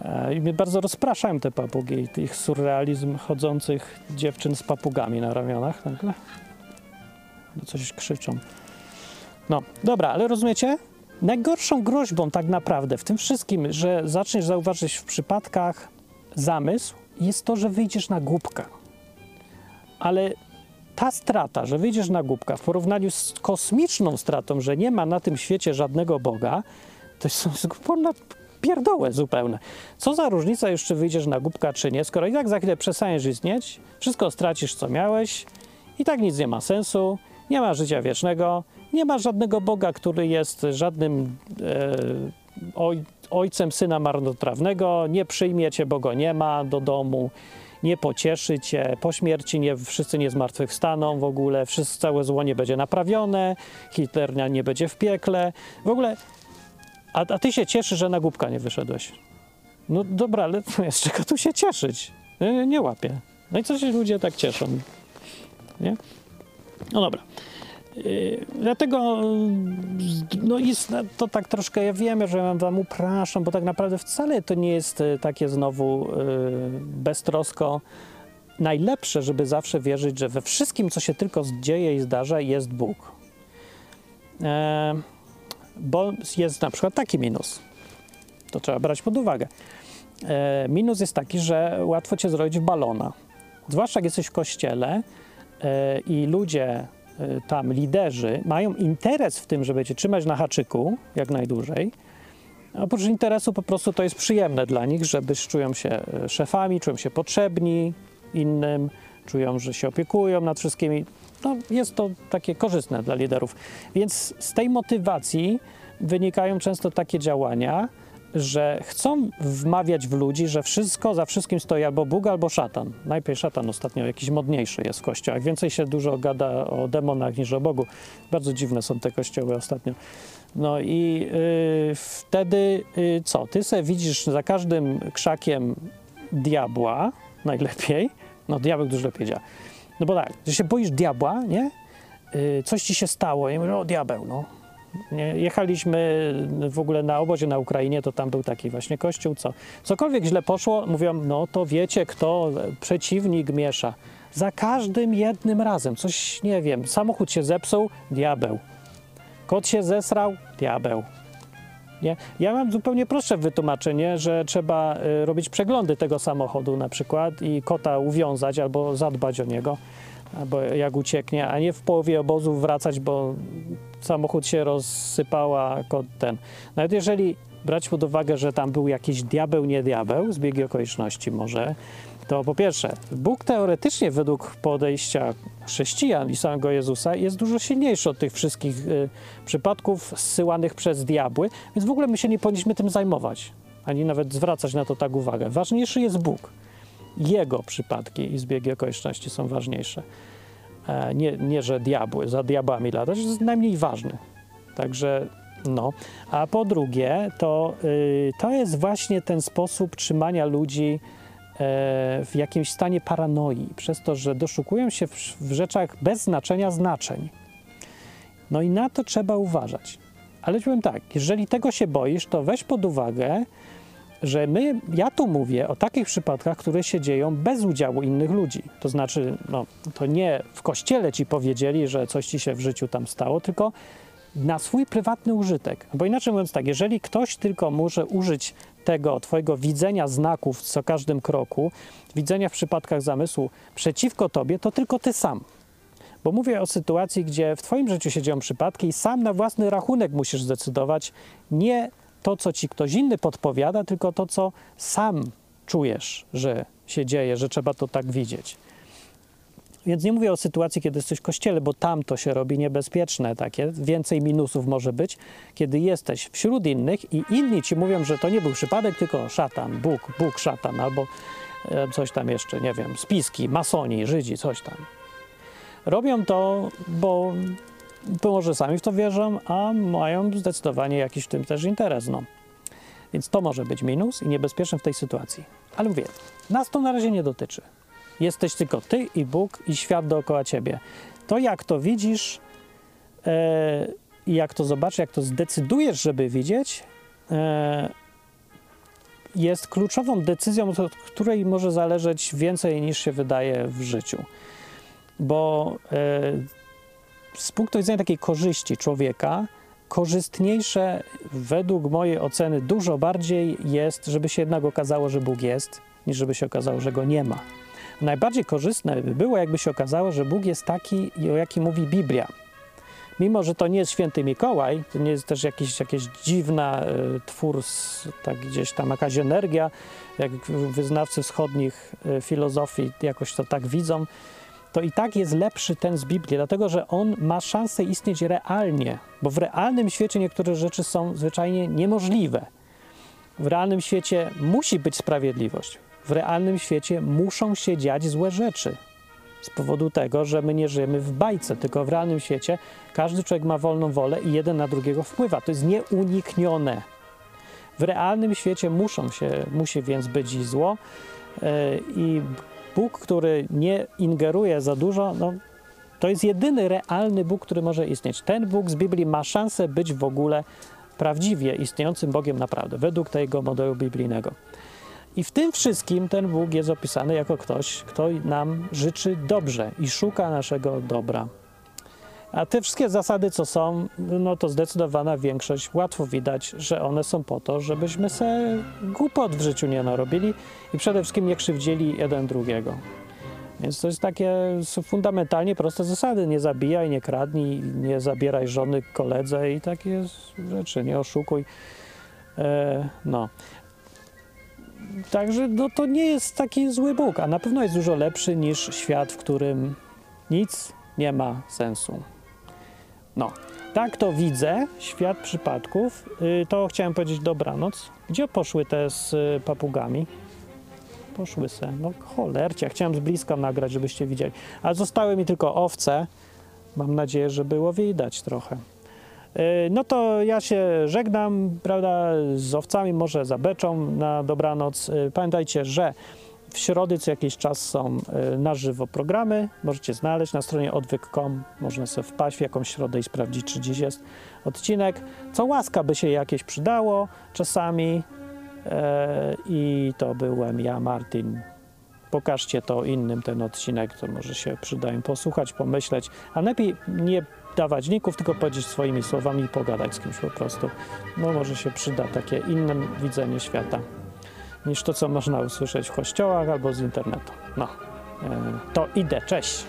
E, I mnie bardzo rozpraszają te papugi, ich surrealizm chodzących dziewczyn z papugami na ramionach nagle. Coś krzyczą. No, dobra, ale rozumiecie? Najgorszą groźbą tak naprawdę w tym wszystkim, że zaczniesz zauważyć w przypadkach zamysł, jest to, że wyjdziesz na głupka. Ale ta strata, że wyjdziesz na głupka w porównaniu z kosmiczną stratą, że nie ma na tym świecie żadnego Boga, to jest ponad pierdołę zupełne. Co za różnica, już czy wyjdziesz na głupka, czy nie, skoro i tak za chwilę przestaniesz istnieć, wszystko stracisz, co miałeś, i tak nic nie ma sensu, nie ma życia wiecznego, nie ma żadnego Boga, który jest żadnym e, oj, ojcem syna marnotrawnego, nie przyjmie cię, bo go nie ma do domu, nie pocieszy cię, po śmierci nie, wszyscy nie zmartwychwstaną w ogóle, wszystko, całe zło nie będzie naprawione, Hitler nie będzie w piekle, w ogóle a, a ty się cieszysz, że na głupka nie wyszedłeś. No dobra, ale z czego tu się cieszyć? Nie, nie łapię. No i co się ludzie tak cieszą? Nie? No dobra. Yy, dlatego no jest to tak troszkę, ja wiem, że wam upraszam, bo tak naprawdę wcale to nie jest y, takie znowu yy, beztrosko. Najlepsze, żeby zawsze wierzyć, że we wszystkim, co się tylko dzieje i zdarza, jest Bóg. Yy, bo jest na przykład taki minus. To trzeba brać pod uwagę. E, minus jest taki, że łatwo cię zrobić w balona. Zwłaszcza jak jesteś w kościele e, i ludzie e, tam, liderzy, mają interes w tym, żeby cię trzymać na haczyku jak najdłużej. Oprócz interesu po prostu to jest przyjemne dla nich, żeby czują się e, szefami, czują się potrzebni innym, czują, że się opiekują nad wszystkimi no, jest to takie korzystne dla liderów. Więc z tej motywacji wynikają często takie działania, że chcą wmawiać w ludzi, że wszystko, za wszystkim stoi albo Bóg, albo szatan. Najpierw szatan ostatnio jakiś modniejszy jest w kościołach. Więcej się dużo gada o demonach niż o Bogu. Bardzo dziwne są te kościoły ostatnio. No i yy, wtedy yy, co? Ty sobie widzisz za każdym krzakiem diabła, najlepiej. No diabeł dużo lepiej działa no bo tak, że się boisz diabła, nie? Yy, coś ci się stało i mówię, o diabeł, no. Nie? Jechaliśmy w ogóle na obozie na Ukrainie, to tam był taki właśnie kościół, co cokolwiek źle poszło, mówią, no to wiecie, kto przeciwnik miesza. Za każdym jednym razem, coś nie wiem, samochód się zepsuł, diabeł. Kot się zesrał, diabeł. Nie? Ja mam zupełnie prostsze wytłumaczenie, że trzeba y, robić przeglądy tego samochodu na przykład i kota uwiązać albo zadbać o niego, albo jak ucieknie, a nie w połowie obozu wracać, bo samochód się rozsypał, a kot ten. Nawet jeżeli brać pod uwagę, że tam był jakiś diabeł, nie diabeł, zbiegi okoliczności może, to po pierwsze, Bóg teoretycznie według podejścia chrześcijan i samego Jezusa jest dużo silniejszy od tych wszystkich y, przypadków zsyłanych przez diabły, więc w ogóle my się nie powinniśmy tym zajmować, ani nawet zwracać na to tak uwagę. Ważniejszy jest Bóg. Jego przypadki i zbiegi okoliczności są ważniejsze. E, nie, nie, że diabły, za diabłami latać, jest najmniej ważny. Także no. A po drugie, to, y, to jest właśnie ten sposób trzymania ludzi E, w jakimś stanie paranoi, przez to, że doszukują się w, w rzeczach bez znaczenia znaczeń. No i na to trzeba uważać. Ale powiem tak, jeżeli tego się boisz, to weź pod uwagę, że my, ja tu mówię o takich przypadkach, które się dzieją bez udziału innych ludzi. To znaczy, no, to nie w kościele ci powiedzieli, że coś ci się w życiu tam stało, tylko na swój prywatny użytek. Bo inaczej mówiąc tak, jeżeli ktoś tylko może użyć tego twojego widzenia znaków co każdym kroku, widzenia w przypadkach zamysłu przeciwko tobie, to tylko ty sam. Bo mówię o sytuacji, gdzie w twoim życiu się dzieją przypadki i sam na własny rachunek musisz zdecydować, nie to, co ci ktoś inny podpowiada, tylko to, co sam czujesz, że się dzieje, że trzeba to tak widzieć. Więc nie mówię o sytuacji, kiedy jesteś w kościele, bo tam to się robi niebezpieczne takie. Więcej minusów może być, kiedy jesteś wśród innych i inni ci mówią, że to nie był przypadek, tylko szatan, Bóg, Bóg, szatan, albo e, coś tam jeszcze, nie wiem, spiski, masoni, Żydzi, coś tam. Robią to, bo może sami w to wierzą, a mają zdecydowanie jakiś w tym też interes. No. Więc to może być minus i niebezpieczne w tej sytuacji. Ale mówię, nas to na razie nie dotyczy. Jesteś tylko ty i Bóg i świat dookoła ciebie. To jak to widzisz e, i jak to zobaczysz, jak to zdecydujesz, żeby widzieć, e, jest kluczową decyzją, od której może zależeć więcej niż się wydaje w życiu. Bo e, z punktu widzenia takiej korzyści człowieka, korzystniejsze według mojej oceny dużo bardziej jest, żeby się jednak okazało, że Bóg jest, niż żeby się okazało, że go nie ma. Najbardziej korzystne by było, jakby się okazało, że Bóg jest taki, o jaki mówi Biblia. Mimo, że to nie jest święty Mikołaj, to nie jest też jakiś, jakieś dziwna y, twór, tak gdzieś tam jakaś energia, jak wyznawcy wschodnich y, filozofii jakoś to tak widzą, to i tak jest lepszy ten z Biblii, dlatego że on ma szansę istnieć realnie, bo w realnym świecie niektóre rzeczy są zwyczajnie niemożliwe. W realnym świecie musi być sprawiedliwość. W realnym świecie muszą się dziać złe rzeczy. Z powodu tego, że my nie żyjemy w bajce, tylko w realnym świecie każdy człowiek ma wolną wolę i jeden na drugiego wpływa. To jest nieuniknione. W realnym świecie muszą się, musi więc być i zło. I Bóg, który nie ingeruje za dużo, no, to jest jedyny realny Bóg, który może istnieć. Ten Bóg z Biblii ma szansę być w ogóle prawdziwie istniejącym Bogiem naprawdę, według tego modelu biblijnego. I w tym wszystkim ten Bóg jest opisany jako ktoś, kto nam życzy dobrze i szuka naszego dobra. A te wszystkie zasady, co są, no to zdecydowana większość, łatwo widać, że one są po to, żebyśmy se głupot w życiu nie narobili i przede wszystkim nie krzywdzili jeden drugiego. Więc to jest takie fundamentalnie proste zasady. Nie zabijaj, nie kradnij, nie zabieraj żony koledze i takie rzeczy, nie oszukuj. E, no. Także no, to nie jest taki zły Bóg, a na pewno jest dużo lepszy niż świat, w którym nic nie ma sensu. No, tak to widzę, świat przypadków. Y, to chciałem powiedzieć dobranoc. Gdzie poszły te z y, papugami? Poszły se. No cholercie, chciałem z bliska nagrać, żebyście widzieli. Ale zostały mi tylko owce. Mam nadzieję, że było widać trochę. Y, no to ja się żegnam, prawda, z owcami, może za beczą na dobranoc. Pamiętajcie, że w środy co jakiś czas są e, na żywo programy. Możecie znaleźć na stronie odwyk.com. Można sobie wpaść w jakąś środę i sprawdzić, czy dziś jest odcinek. Co łaska by się jakieś przydało czasami. E, I to byłem ja, Martin. Pokażcie to innym ten odcinek, to może się przydają posłuchać, pomyśleć. A lepiej nie dawać linków, tylko powiedzieć swoimi słowami i pogadać z kimś po prostu. No może się przyda takie inne widzenie świata niż to, co można usłyszeć w kościołach albo z internetu. No, e, to idę, cześć.